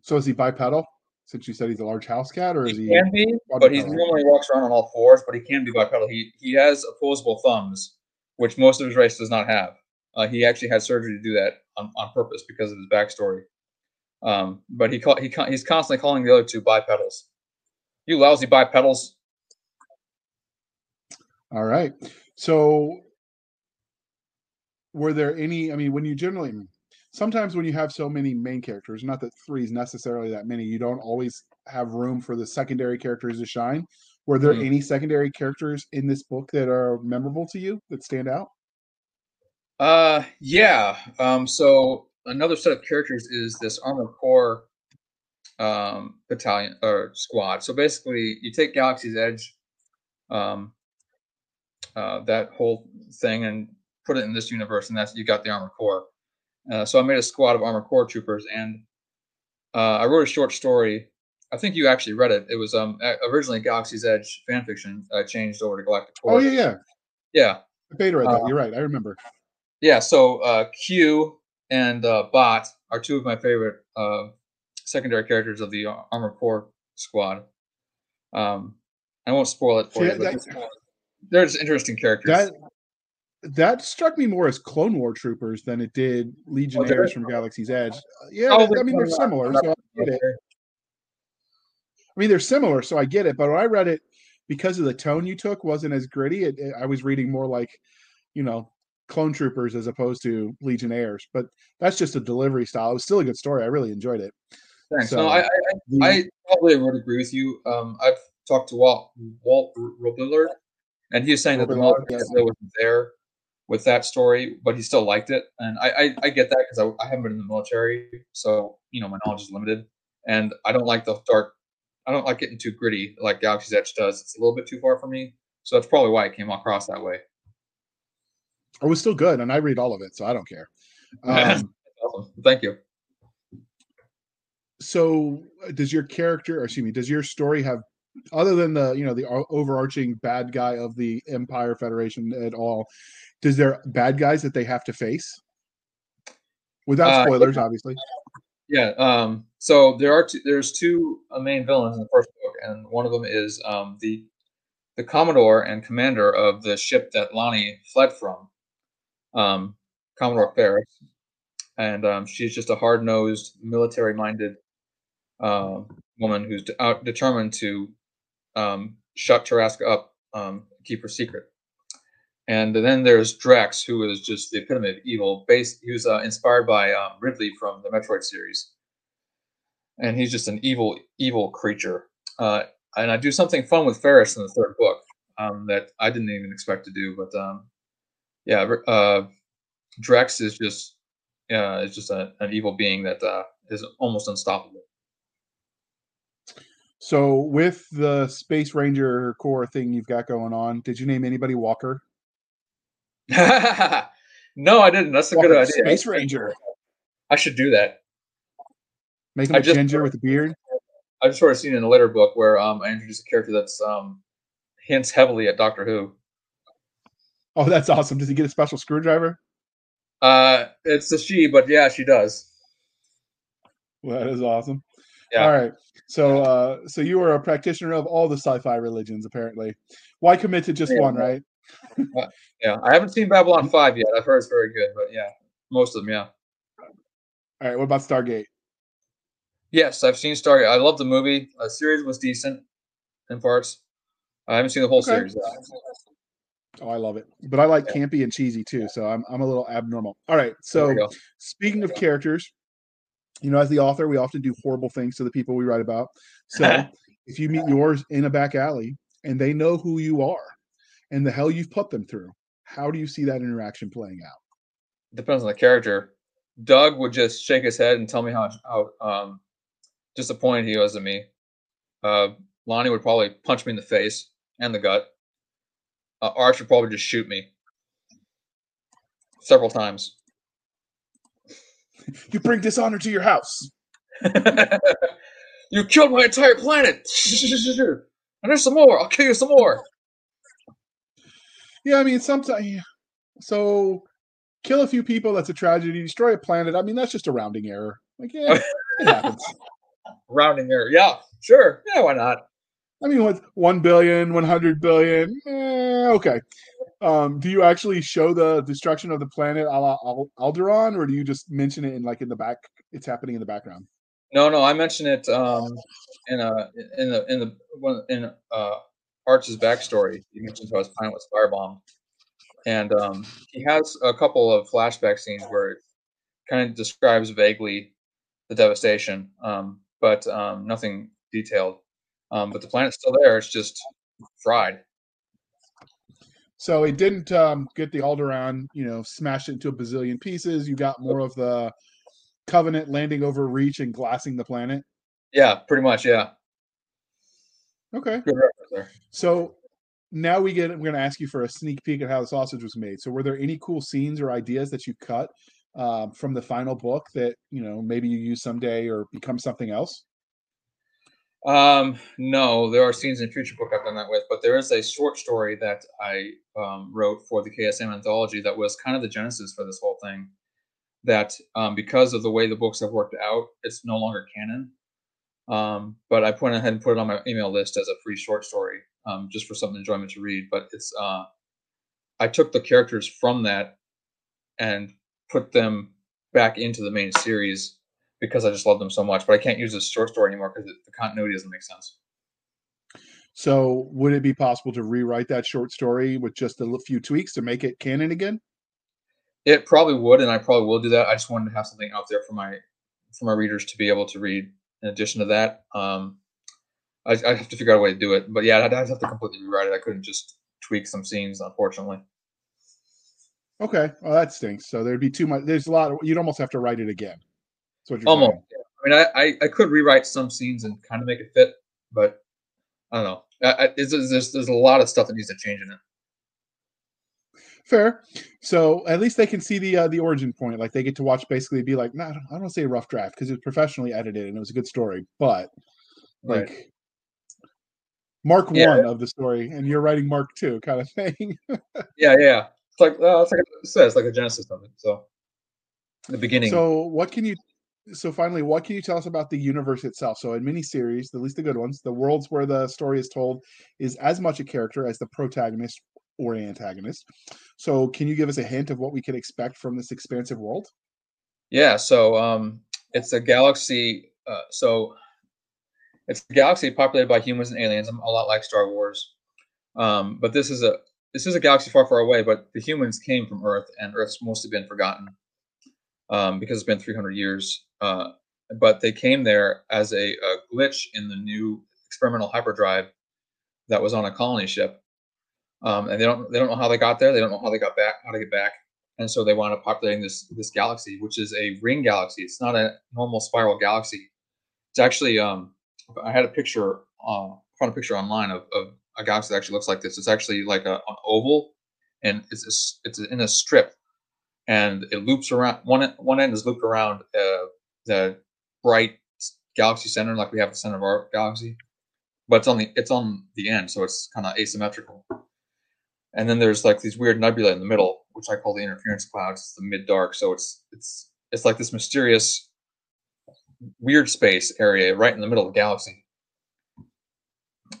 So is he bipedal? Since you said he's a large house cat, or is he? he can be, but he normally walks around on all fours. But he can be bipedal. He he has opposable thumbs, which most of his race does not have. Uh, he actually had surgery to do that on, on purpose because of his backstory. Um, but he call, he he's constantly calling the other two bipedals. You lousy bipedals. All right. So, were there any? I mean, when you generally, sometimes when you have so many main characters, not that three is necessarily that many, you don't always have room for the secondary characters to shine. Were there mm-hmm. any secondary characters in this book that are memorable to you that stand out? Uh, yeah. Um, so another set of characters is this armored corps um, battalion or squad. So basically, you take Galaxy's Edge, um, uh, that whole thing, and put it in this universe, and that's you got the armored corps. Uh, so I made a squad of armored corps troopers, and uh, I wrote a short story. I think you actually read it. It was um originally Galaxy's Edge fan fiction, uh, changed over to Galactic Core. Oh yeah, yeah, yeah. I beta read that. Uh, You're right. I remember. Yeah. So uh, Q and uh, Bot are two of my favorite uh, secondary characters of the Armored Corps squad. Um, I won't spoil it for you. That, they're just interesting characters. That that struck me more as Clone War troopers than it did Legionnaires from Galaxy's Edge. Yeah, oh, I mean they're similar, so I get it. I mean they're similar, so I get it. But when I read it, because of the tone you took, wasn't as gritty. It, it, I was reading more like, you know, clone troopers as opposed to legionnaires but that's just a delivery style it was still a good story i really enjoyed it thanks so, no I, I, I probably would agree with you um, i've talked to walt walt Robillard, and he was saying that the yes. wasn't there with that story but he still liked it and i i, I get that because I, I haven't been in the military so you know my knowledge is limited and i don't like the dark i don't like getting too gritty like galaxy's edge does it's a little bit too far for me so that's probably why it came across that way it was still good, and I read all of it, so I don't care. Um, awesome. Thank you. So, uh, does your character, or excuse me, does your story have, other than the you know the overarching bad guy of the Empire Federation at all, does there bad guys that they have to face? Without uh, spoilers, uh, obviously. Yeah. Um, so there are two, there's two uh, main villains in the first book, and one of them is um, the the commodore and commander of the ship that Lonnie fled from um, Commodore Ferris, and um, she's just a hard nosed, military minded uh, woman who's de- out, determined to um, shut Tarasca up, um, keep her secret. And then there's Drex, who is just the epitome of evil. Based, he was uh, inspired by um, Ridley from the Metroid series, and he's just an evil, evil creature. Uh, and I do something fun with Ferris in the third book um, that I didn't even expect to do, but um, yeah, uh, Drex is just uh, is just a, an evil being that uh, is almost unstoppable. So, with the Space Ranger Corps thing you've got going on, did you name anybody Walker? no, I didn't. That's a good idea. Space Ranger. I should do that. Make him I a just- ginger with a beard. I just sort of seen in a later book where um, I introduced a character that's um, hints heavily at Doctor Who. Oh, that's awesome. Does he get a special screwdriver? Uh, it's a she, but yeah, she does. Well, that is awesome. Yeah. All right. So, uh, so you are a practitioner of all the sci-fi religions, apparently. Why commit to just Yeah. one, right? Yeah, I haven't seen Babylon mm-hmm. Five yet. I've heard it's very good, but yeah, most of them, yeah. All right. What about Stargate? Yes, I've seen Stargate. I love the movie. The series was decent in parts. I haven't seen the whole Okay. series. Oh, I love it. But I like Yeah. campy and cheesy too, so I'm I'm a little abnormal. All right. So speaking of characters, you know, as the author, we often do horrible things to the people we write about. So if you meet yours in a back alley and they know who you are and the hell you've put them through, how do you see that interaction playing out? depends on the character. Doug would just shake his head and tell me how how um, disappointed he was in me. Uh, Lonnie would probably punch me in the face and the gut. Uh, Arch would probably just shoot me several times. You bring dishonor to your house. you killed my entire planet. And there's some more. I'll kill you some more. Yeah, I mean, sometimes. So, kill a few people. That's a tragedy. Destroy a planet. I mean, that's just a rounding error. Like, yeah, it happens. Rounding error. Yeah, sure. Yeah, why not? I mean, what one billion, one hundred billion? Eh, okay. Um, do you actually show the destruction of the planet a la Al- Alderaan, or do you just mention it in like in the back? It's happening in the background. No, no, I mentioned it um, in a in the in the one in uh, Arch's backstory. You mentioned how his planet was firebombed, and um, he has a couple of flashback scenes where it kind of describes vaguely the devastation, um, but um, nothing detailed. Um, but the planet's still there; it's just fried. So it didn't um, get the Alderaan, you know, smashed into a bazillion pieces. You got more of the Covenant landing over Reach and glassing the planet. Yeah, pretty much. Yeah, Okay. good reference there. So now we get we're going to ask you for a sneak peek at how the sausage was made. So were there any cool scenes or ideas that you cut um, from the final book that you know maybe you use someday or become something else? Um, no, there are scenes in future book I've done that with, but there is a short story that I um, wrote for the KSM anthology that was kind of the genesis for this whole thing. That um, because of the way the books have worked out, it's no longer canon. Um, but I went ahead and put it on my email list as a free short story, um, just for some enjoyment to read. But it's uh, I took the characters from that and put them back into the main series because I just love them so much. But I can't use this short story anymore because the continuity doesn't make sense. So would it be possible to rewrite that short story with just a few tweaks to make it canon again? It probably would, and I probably will do that. I just wanted to have something out there for my for my readers to be able to read. In addition to that, um, I, I have to figure out a way to do it. But yeah, I'd, I'd have to completely rewrite it. I couldn't just tweak some scenes, unfortunately. Okay, well that stinks. So there'd be too much. There's a lot. Of, you'd almost have to write it again. That's what you're Almost. yeah. I mean, I, I, I could rewrite some scenes and kind of make it fit, but I don't know. I, I, it's, there's there's a lot of stuff that needs to change in it. Fair. So at least they can see the uh, the origin point. Like they get to watch basically be like, nah, I don't, want to say a rough draft because it was professionally edited and it was a good story, but Right. like Mark Yeah. one of the story, and you're writing Mark two kind of thing. Yeah, yeah. It's like uh, it's like it says like a genesis of it. So the beginning. so what can you? So finally, what can you tell us about the universe itself? So in miniseries, at least the good ones, the worlds where the story is told is as much a character as the protagonist or an antagonist. So can you give us a hint of what we can expect from this expansive world? Yeah, so um, it's a galaxy. Uh, so it's a galaxy populated by humans and aliens, a lot like Star Wars. Um, but this is a this is a galaxy far, far away. But the humans came from Earth, and Earth's mostly been forgotten um, because it's been 300 years. Uh, but they came there as a, a glitch in the new experimental hyperdrive that was on a colony ship, um, and they don't they don't know how they got there. They don't know how they got back, how to get back and so they wound up populating this this galaxy, which is a ring galaxy. It's not a normal spiral galaxy. It's actually um, I had a picture, uh, found a picture online of, of a galaxy that actually looks like this. It's actually like a, an oval, and it's a, it's in a strip, and it loops around. One one end is looped around uh, the bright galaxy center, like we have the center of our galaxy, but it's on the it's on the end, so it's kind of asymmetrical. And then there's like these weird nebula in the middle, which I call the interference clouds. It's the mid dark, so it's it's it's like this mysterious weird space area right in the middle of the galaxy.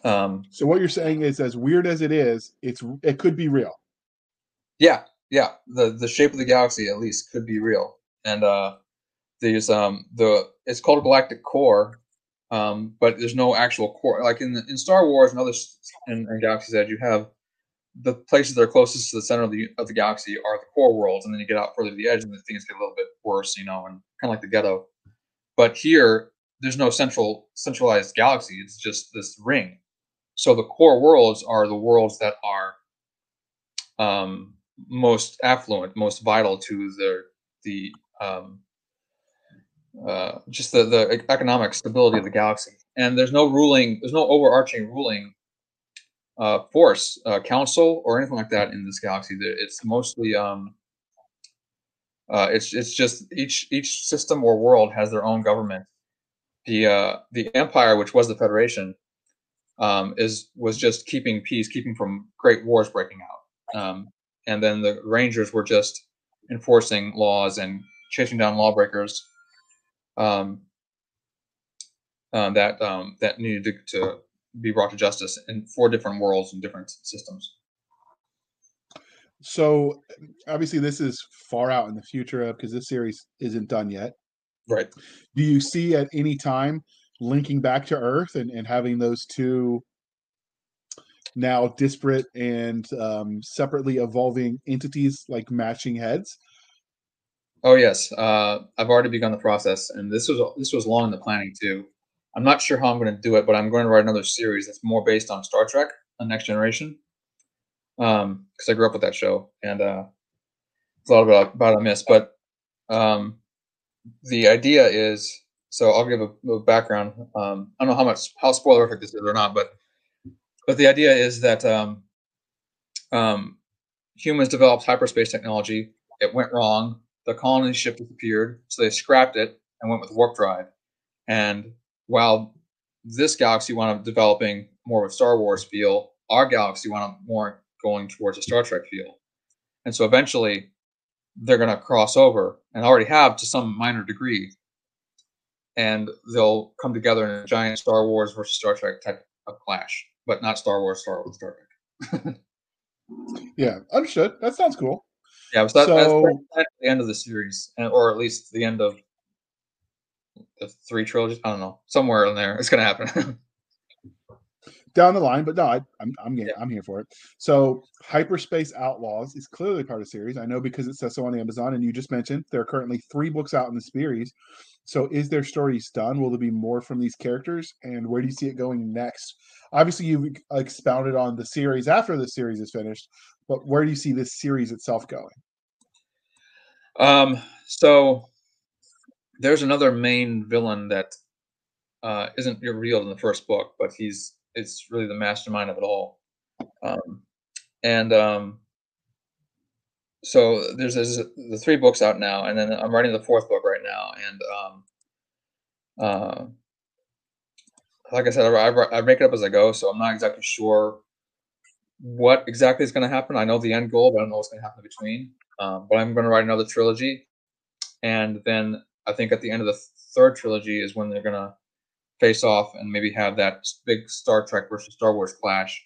Um, so what you're saying is, as weird as it is, it's it could be real. Yeah, yeah. The the shape of the galaxy at least could be real, and uh, there's um the it's called a galactic core, um, but there's no actual core. Like in in Star Wars and other in, in Galaxy's Edge, you have the places that are closest to the center of the of the galaxy are the core worlds, and then you get out further to the edge, and the things get a little bit worse, you know, and kind of like the ghetto. But here, there's no central centralized galaxy. It's just this ring. So the core worlds are the worlds that are um, most affluent, most vital to the the um, uh, just the the economic stability of the galaxy. And there's no ruling, there's no overarching ruling uh, force, uh, council, or anything like that in this galaxy. It's mostly um, uh, it's it's just each each system or world has their own government. The uh, the empire, which was the Federation, um, is was just keeping peace, keeping from great wars breaking out. Um, and then the Rangers were just enforcing laws and chasing down lawbreakers um, uh, that um, that needed to, to be brought to justice in four different worlds and different systems. So obviously, this is far out in the future because this series isn't done yet. Right. Do you see at any time linking back to Earth and, and having those two now disparate and um, separately evolving entities like matching heads? Oh yes, uh, I've already begun the process, and this was this was long in the planning too. I'm not sure how I'm going to do it, but I'm going to write another series that's more based on Star Trek, The Next Generation, because um, I grew up with that show, and uh, it's a lot about about I miss. But um, the idea is, so I'll give a, a background. Um, I don't know how much how spoilerific this is or not, but but the idea is that um, um, humans developed hyperspace technology. It went wrong. The colony ship disappeared, so they scrapped it and went with warp drive. And while this galaxy wound up developing more of a Star Wars feel, our galaxy wound up more going towards a Star Trek feel. And so eventually they're going to cross over and already have to some minor degree. And they'll come together in a giant Star Wars versus Star Trek type of clash, but not Star Wars, Star Wars, Star Trek. yeah, understood. That sounds cool. Yeah, so, that, so that's the end of the series, or at least the end of the three trilogies. I don't know, somewhere in there, it's going to happen. Down the line, but no, I, am I'm I'm, yeah. I'm here for it. So, Hyperspace Outlaws is clearly part of the series. I know because it says so on Amazon, and you just mentioned there are currently three books out in the series. So, is their stories done? Will there be more from these characters? And where do you see it going next? Obviously, you've expounded on the series after the series is finished, but where do you see this series itself going? Um, so there's another main villain that uh, isn't revealed in the first book, but he's it's really the mastermind of it all. Um, and um, so there's, there's the three books out now, and then I'm writing the fourth book right now. And um, uh, like I said, I, I, I make it up as I go, so I'm not exactly sure what exactly is going to happen. I know the end goal, but I don't know what's going to happen in between. Um, but I'm going to write another trilogy, and then I think at the end of the third trilogy is when they're to face off and maybe have that big Star Trek versus Star Wars clash.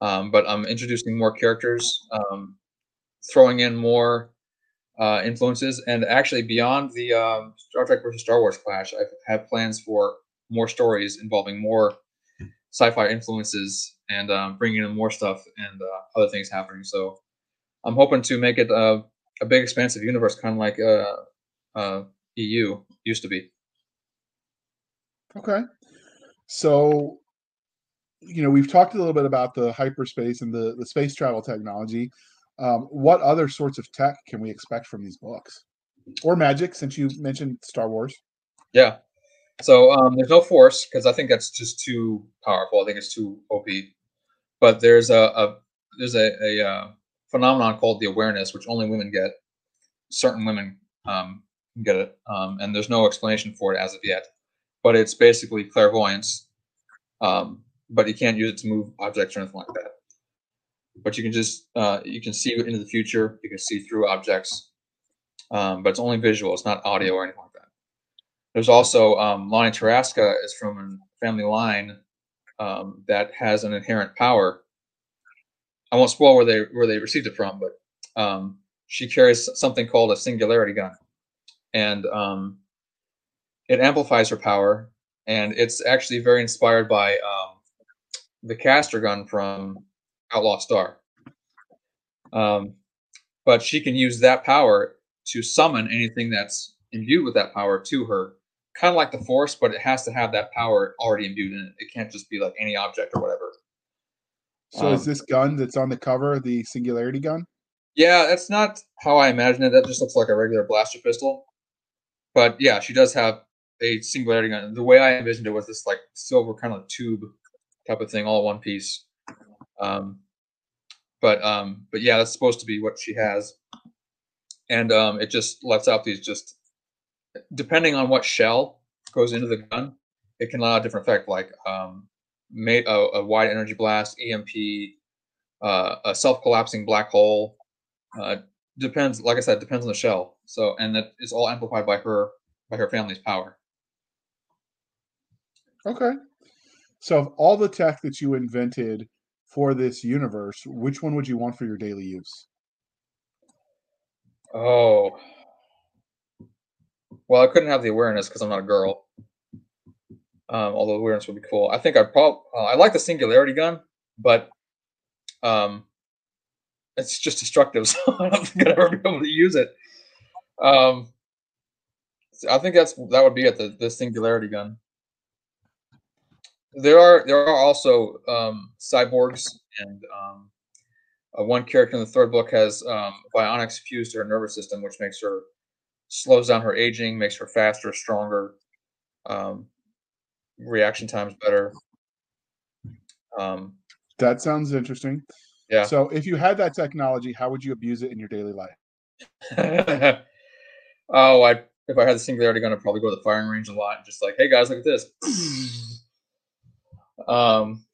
Um, but I'm introducing more characters, um, throwing in more uh, influences, and actually beyond the uh, Star Trek versus Star Wars clash, I have plans for more stories involving more sci-fi influences and um, bringing in more stuff and uh, other things happening. So I'm hoping to make it a, a big, expansive universe, kind of like uh, uh, EU used to be. Okay, so you know we've talked a little bit about the hyperspace and the the space travel technology. Um, what other sorts of tech can we expect from these books, or magic? Since you mentioned Star Wars. Yeah, so um, there's no force because I think that's just too powerful. I think it's too OP. But there's a, a there's a, a uh, phenomenon called the awareness, which only women get. Certain women um, get it, um, and there's no explanation for it as of yet. But it's basically clairvoyance, um, but you can't use it to move objects or anything like that. But you can just uh, you can see into the future. You can see through objects, um, but it's only visual. It's not audio or anything like that. There's also um, Lonnie Tarasca is from a family line um, that has an inherent power. I won't spoil where they where they received it from, but um, she carries something called a singularity gun, and um, it amplifies her power. And it's actually very inspired by um, the caster gun from Outlaw Star. Um, but she can use that power to summon anything that's imbued with that power to her, kind of like the Force, but it has to have that power already imbued in it. It can't just be like any object or whatever. So um, is this gun that's on the cover the Singularity gun? Yeah, that's not how I imagine it. That just looks like a regular blaster pistol. But yeah, she does have a Singularity gun. The way I envisioned it was this like silver kind of tube type of thing, all one piece. Um, but um, but yeah, that's supposed to be what she has, and um, it just lets out these just depending on what shell goes into the gun, it can allow a different effect, like um, made a, a wide energy blast, EMP, uh, a self collapsing black hole. Uh, depends, like I said, depends on the shell. So, and that is all amplified by her by her family's power. Okay. So, of all the tech that you invented for this universe, which one would you want for your daily use? Oh, well, I couldn't have the awareness because I'm not a girl. Um, although awareness would be cool. I think I'd probably uh, I like the singularity gun, but um, it's just destructive, so I don't think I'd ever be able to use it. Um, I think that's that would be it. The, the singularity gun. There are there are also um, cyborgs, and um, uh, one character in the third book has um, bionics fused to her nervous system, which makes her slows down her aging, makes her faster, stronger, um, reaction times better. Um, that sounds interesting. Yeah. So, if you had that technology, how would you abuse it in your daily life? oh, I if I had the singularity gun, I'd probably go to the firing range a lot and just like, hey guys, look at this. um,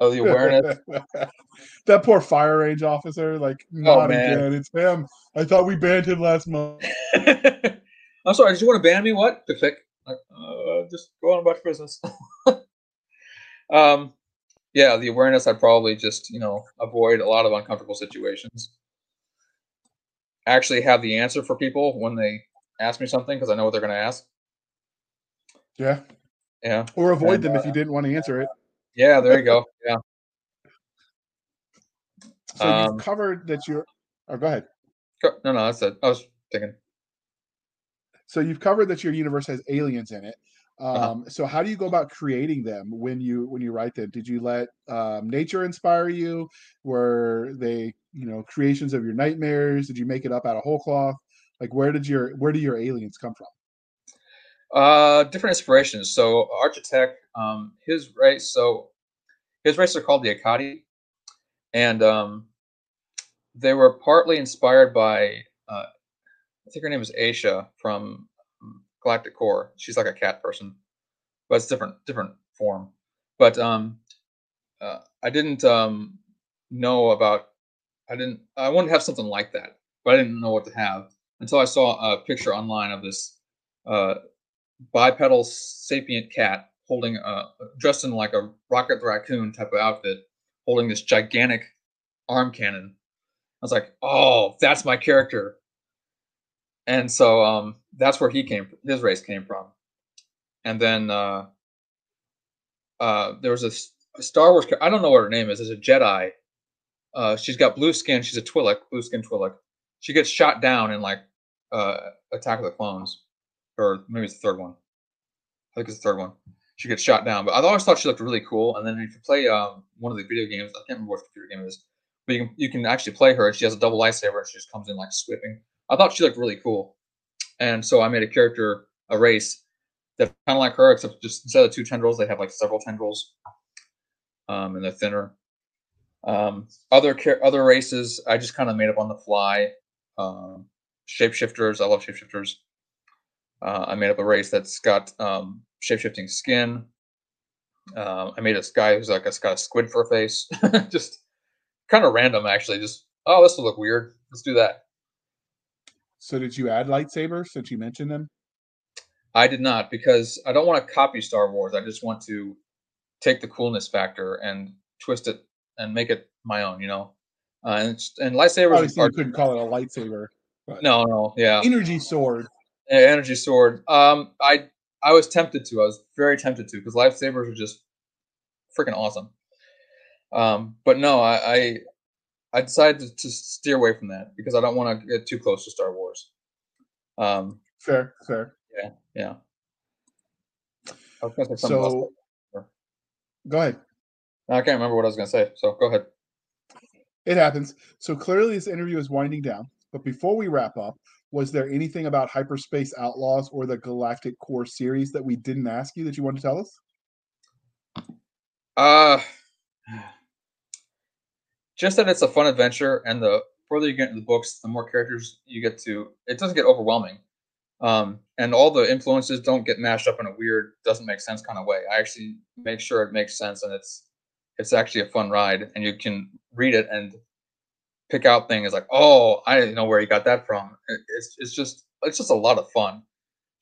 oh, the awareness. that poor fire range officer, like, oh, not man. again. It's him. I thought we banned him last month. I'm sorry. Did you want to ban me? What? The fic? uh, just go on about your business. um, yeah, the awareness. I probably just you know avoid a lot of uncomfortable situations. Actually, have the answer for people when they ask me something because I know what they're going to ask. Yeah. Yeah. Or avoid and, them uh, if you didn't want to answer it. Yeah, there you go. Yeah. So um, you've covered that you're. Oh, go ahead. No, no, that's it. I was thinking. So you've covered that your universe has aliens in it. Uh-huh. Um. So how do you go about creating them when you when you write them? Did you let um, nature inspire you? Were they you know creations of your nightmares? Did you make it up out of whole cloth? Like where did your where do your aliens come from? Uh, different inspirations. So Architect, um, his race. So his race are called the Akati, and um, they were partly inspired by uh, I think her name is Aisha from Galactic Core. She's like a cat person, but it's different different form. But um, uh, I didn't um, know about. I didn't. I wanted to have something like that, but I didn't know what to have until I saw a picture online of this uh, bipedal sapient cat holding a dressed in like a rocket raccoon type of outfit, holding this gigantic arm cannon I was like, oh, that's my character. And so um, that's where he came, his race came from. And then uh, uh, there was a, a, Star Wars. I don't know what her name is. It's a Jedi. Uh, she's got blue skin. She's a Twi'lek, blue skin Twi'lek. She gets shot down in like uh, Attack of the Clones, or maybe it's the third one. I think it's the third one. She gets shot down, but I always thought she looked really cool. And then if you play um, one of the video games, I can't remember what computer game is but you can you can actually play her. She has a double lightsaber, and she just comes in like sweeping. I thought she looked really cool, and so I made a character, a race that kind of like her, except just instead of two tendrils, they have like several tendrils, um, and they're thinner. Um, other other races, I just kind of made up on the fly. Um, shapeshifters, I love shapeshifters. Uh, I made up a race that's got um, shapeshifting skin. Uh, I made a guy who's like a, got a squid for a face. just kind of random, actually. Just oh, this will look weird. Let's do that. So, did you add lightsabers since you mentioned them? I did not because I don't want to copy Star Wars. I just want to take the coolness factor and twist it and make it my own. You know, uh, and, and lightsabers. Obviously, you couldn't call it a lightsaber. No, no, yeah, energy sword. Energy sword. Um, I I was tempted to. I was very tempted to because lightsabers are just freaking awesome. Um, but no, I, I I decided to, to, steer away from that because I don't want to get too close to Star Wars. Um, fair, fair. Yeah, yeah. so, go ahead. I can't remember what I was going to say. So go ahead. It happens. So clearly, this interview is winding down. But before we wrap up, was there anything about Hyperspace Outlaws or the Galactic Core series that we didn't ask you that you want to tell us? Uh just that it's a fun adventure, and the further you get into the books, the more characters you get to. It doesn't get overwhelming, um, and all the influences don't get mashed up in a weird, doesn't make sense kind of way. I actually make sure it makes sense, and it's it's actually a fun ride, and you can read it and pick out things like, oh, I didn't know where you got that from. It's it's just it's just a lot of fun,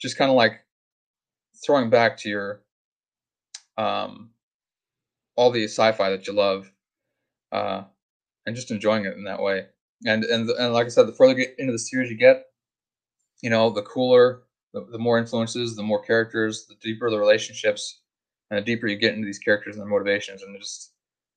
just kind of like throwing back to your um all the sci-fi that you love. Uh, and just enjoying it in that way. And and and like I said, the further get into the series you get, you know, the cooler, the, the more influences, the more characters, the deeper the relationships, and the deeper you get into these characters and their motivations. And just,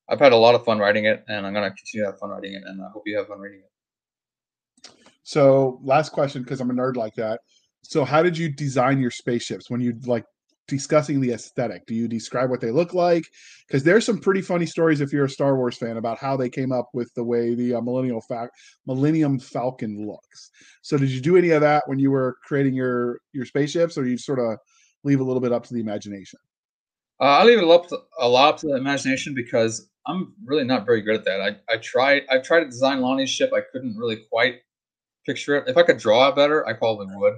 I've had a lot of fun writing it, and I'm gonna continue to have fun writing it, and I hope you have fun reading it. So, last question, because I'm a nerd like that. So, how did you design your spaceships when you like discussing the aesthetic. Do you describe what they look like? Because there's some pretty funny stories if you're a Star Wars fan about how they came up with the way the uh, Millennial Fa- Millennium Falcon looks. So did you do any of that when you were creating your your spaceships, or you sort of leave a little bit up to the imagination? Uh, I leave it up to, a lot up to the imagination because I'm really not very good at that. I I tried I tried to design Lonnie's ship. I couldn't really quite picture it. If I could draw it better, I probably would.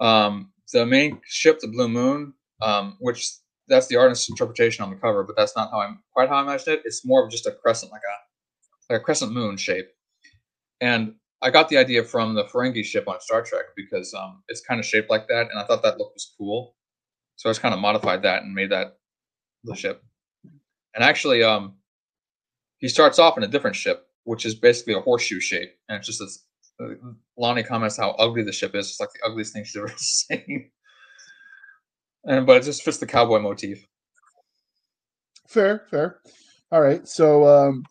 Um, the main ship, the Blue Moon, um, which that's the artist's interpretation on the cover, but that's not how I'm quite how I imagined it. It's more of just a crescent, like a like a crescent moon shape. And I got the idea from the Ferengi ship on Star Trek because um, it's kind of shaped like that, and I thought that look was cool. So I just kind of modified that and made that the ship. And actually, um, he starts off in a different ship, which is basically a horseshoe shape, and it's just this. Uh, Lonnie comments how ugly the ship is. It's like the ugliest thing she's ever seen and but it just fits the cowboy motif. Fair, fair. All right. So, um,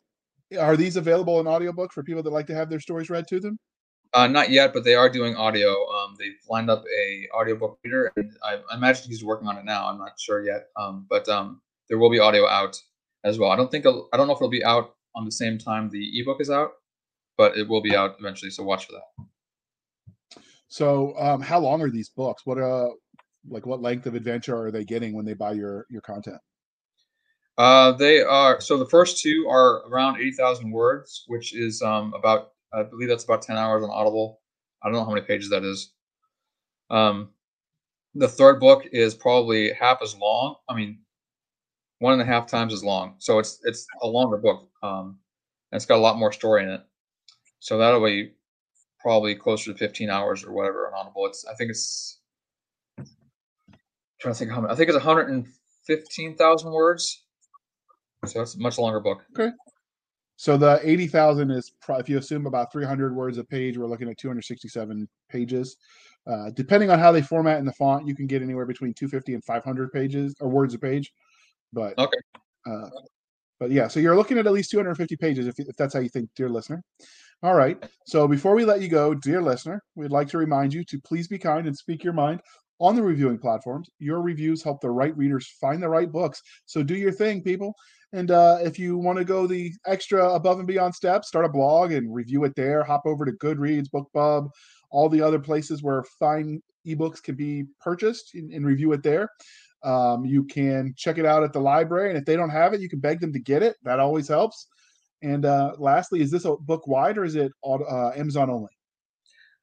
are these available in audiobook for people that like to have their stories read to them? Uh, not yet, but they are doing audio. Um, they've lined up a audiobook reader, and I, I, imagine he's working on it now. I'm not sure yet, um, but um, there will be audio out as well. I don't think I don't know if it'll be out on the same time the ebook is out, but it will be out eventually. So watch for that. So, um, how long are these books? What uh, like what length of adventure are they getting when they buy your your content? Uh, they are so the first two are around eighty thousand words, which is um, about I believe that's about ten hours on Audible. I don't know how many pages that is. Um, the third book is probably half as long. I mean, one and a half times as long. So it's it's a longer book. Um, and it's got a lot more story in it. So that'll be probably closer to 15 hours or whatever on Audible. It's I think it's trying to think how many. I think it's 115,000 words. So it's a much longer book. Okay. So the 80,000 is, if you assume about 300 words a page, we're looking at 267 pages. Uh, depending on how they format in the font, you can get anywhere between 250 and 500 pages or words a page. But okay. Uh, but yeah, so you're looking at at least 250 pages if, if that's how you think, dear listener. All right. So before we let you go, dear listener, we'd like to remind you to please be kind and speak your mind on the reviewing platforms. Your reviews help the right readers find the right books. So do your thing, people. And uh, if you want to go the extra above and beyond step, start a blog and review it there. Hop over to Goodreads, BookBub, all the other places where fine ebooks can be purchased and, and review it there. Um, you can check it out at the library, and if they don't have it, you can beg them to get it. That always helps. And uh, lastly, is this a book wide or is it uh, Amazon only?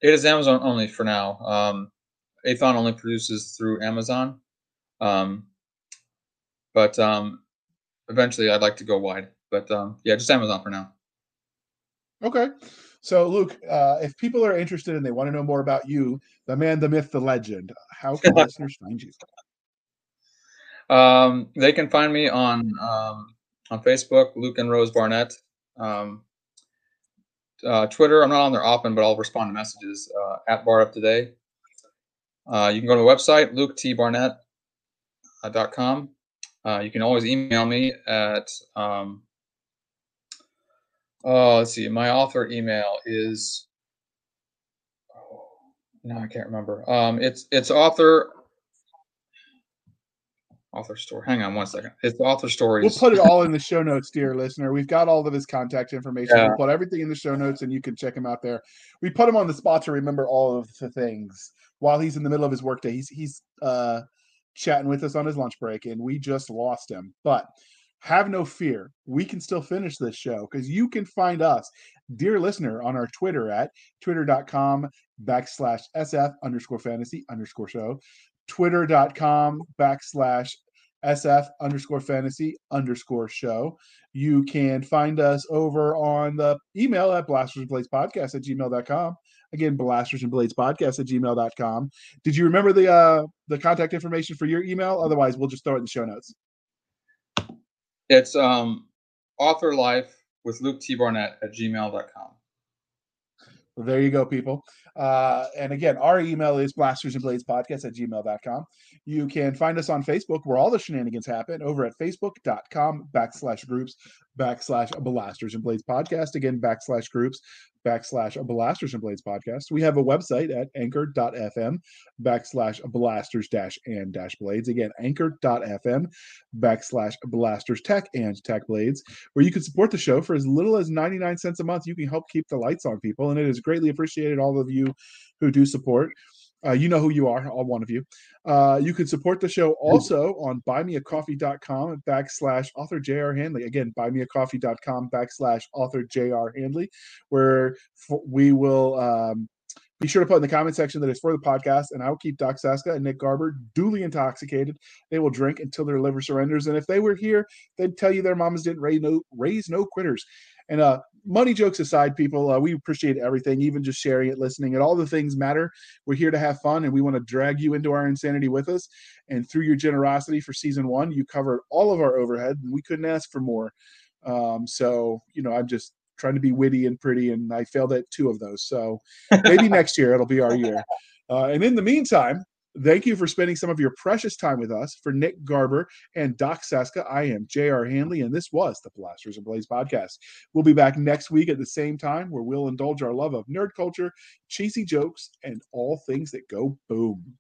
It is Amazon only for now. Um, Aethon only produces through Amazon, um, but um, eventually I'd like to go wide. But um, yeah, just Amazon for now. Okay. So, Luke, uh, if people are interested and they want to know more about you, the man, the myth, the legend, how can listeners find you? Um, they can find me on um, on Facebook, Luke and Rose Barnett. Um, uh, Twitter, I'm not on there often, but I'll respond to messages uh, at Bar Up Today. Uh, you can go to the website, luketbarnett.com. Uh, you can always email me at, um, oh, let's see, my author email is, oh, no, I can't remember. Um, it's it's author author story. Hang on one second. It's author stories. We'll put it all in the show notes, dear listener. We've got all of his contact information. Yeah. We'll put everything in the show notes, and you can check him out there. We put him on the spot to remember all of the things while he's in the middle of his workday. He's he's uh, chatting with us on his lunch break, and we just lost him. But have no fear. We can still finish this show because you can find us, dear listener, on our Twitter at twitter.com backslash SF underscore fantasy underscore show, twitter.com backslash SF underscore fantasy underscore show. You can find us over on the email at blasters and blades podcast at gmail.com. Again, blasters and blades podcast at gmail.com. Did you remember the uh the contact information for your email? Otherwise, we'll just throw it in the show notes. It's um author life with Luke T. Barnett at gmail.com. Well, there you go, people. Uh, and again, our email is blasters and blades podcast at gmail.com. You can find us on Facebook where all the shenanigans happen over at facebook.com backslash groups backslash blasters and blades podcast. Again, backslash groups backslash blasters and blades podcast. We have a website at anchor.fm backslash blasters dash and dash blades. Again, anchor.fm backslash blasters tech and tech blades, where you can support the show for as little as 99 cents a month. You can help keep the lights on people, and it is greatly appreciated, all of you who do support. Uh, you know who you are, all one of you. Uh, you can support the show also on buymeacoffee.com backslash author JR Handley. Again, buymeacoffee.com backslash author JR Handley, where f- we will um, be sure to put in the comment section that it's for the podcast, and I will keep Doc Saska and Nick Garber duly intoxicated. They will drink until their liver surrenders. And if they were here, they'd tell you their mamas didn't raise no, raise no quitters. And uh, money jokes aside, people, uh, we appreciate everything, even just sharing it, listening, and all the things matter. We're here to have fun, and we want to drag you into our insanity with us. And through your generosity for season one, you covered all of our overhead, and we couldn't ask for more. Um, so, you know, I'm just trying to be witty and pretty, and I failed at two of those. So maybe next year it'll be our year. Uh, and in the meantime, Thank you for spending some of your precious time with us. For Nick Garber and Doc Saska, I am J.R. Handley, and this was the Blasters and Blades podcast. We'll be back next week at the same time where we'll indulge our love of nerd culture, cheesy jokes, and all things that go boom.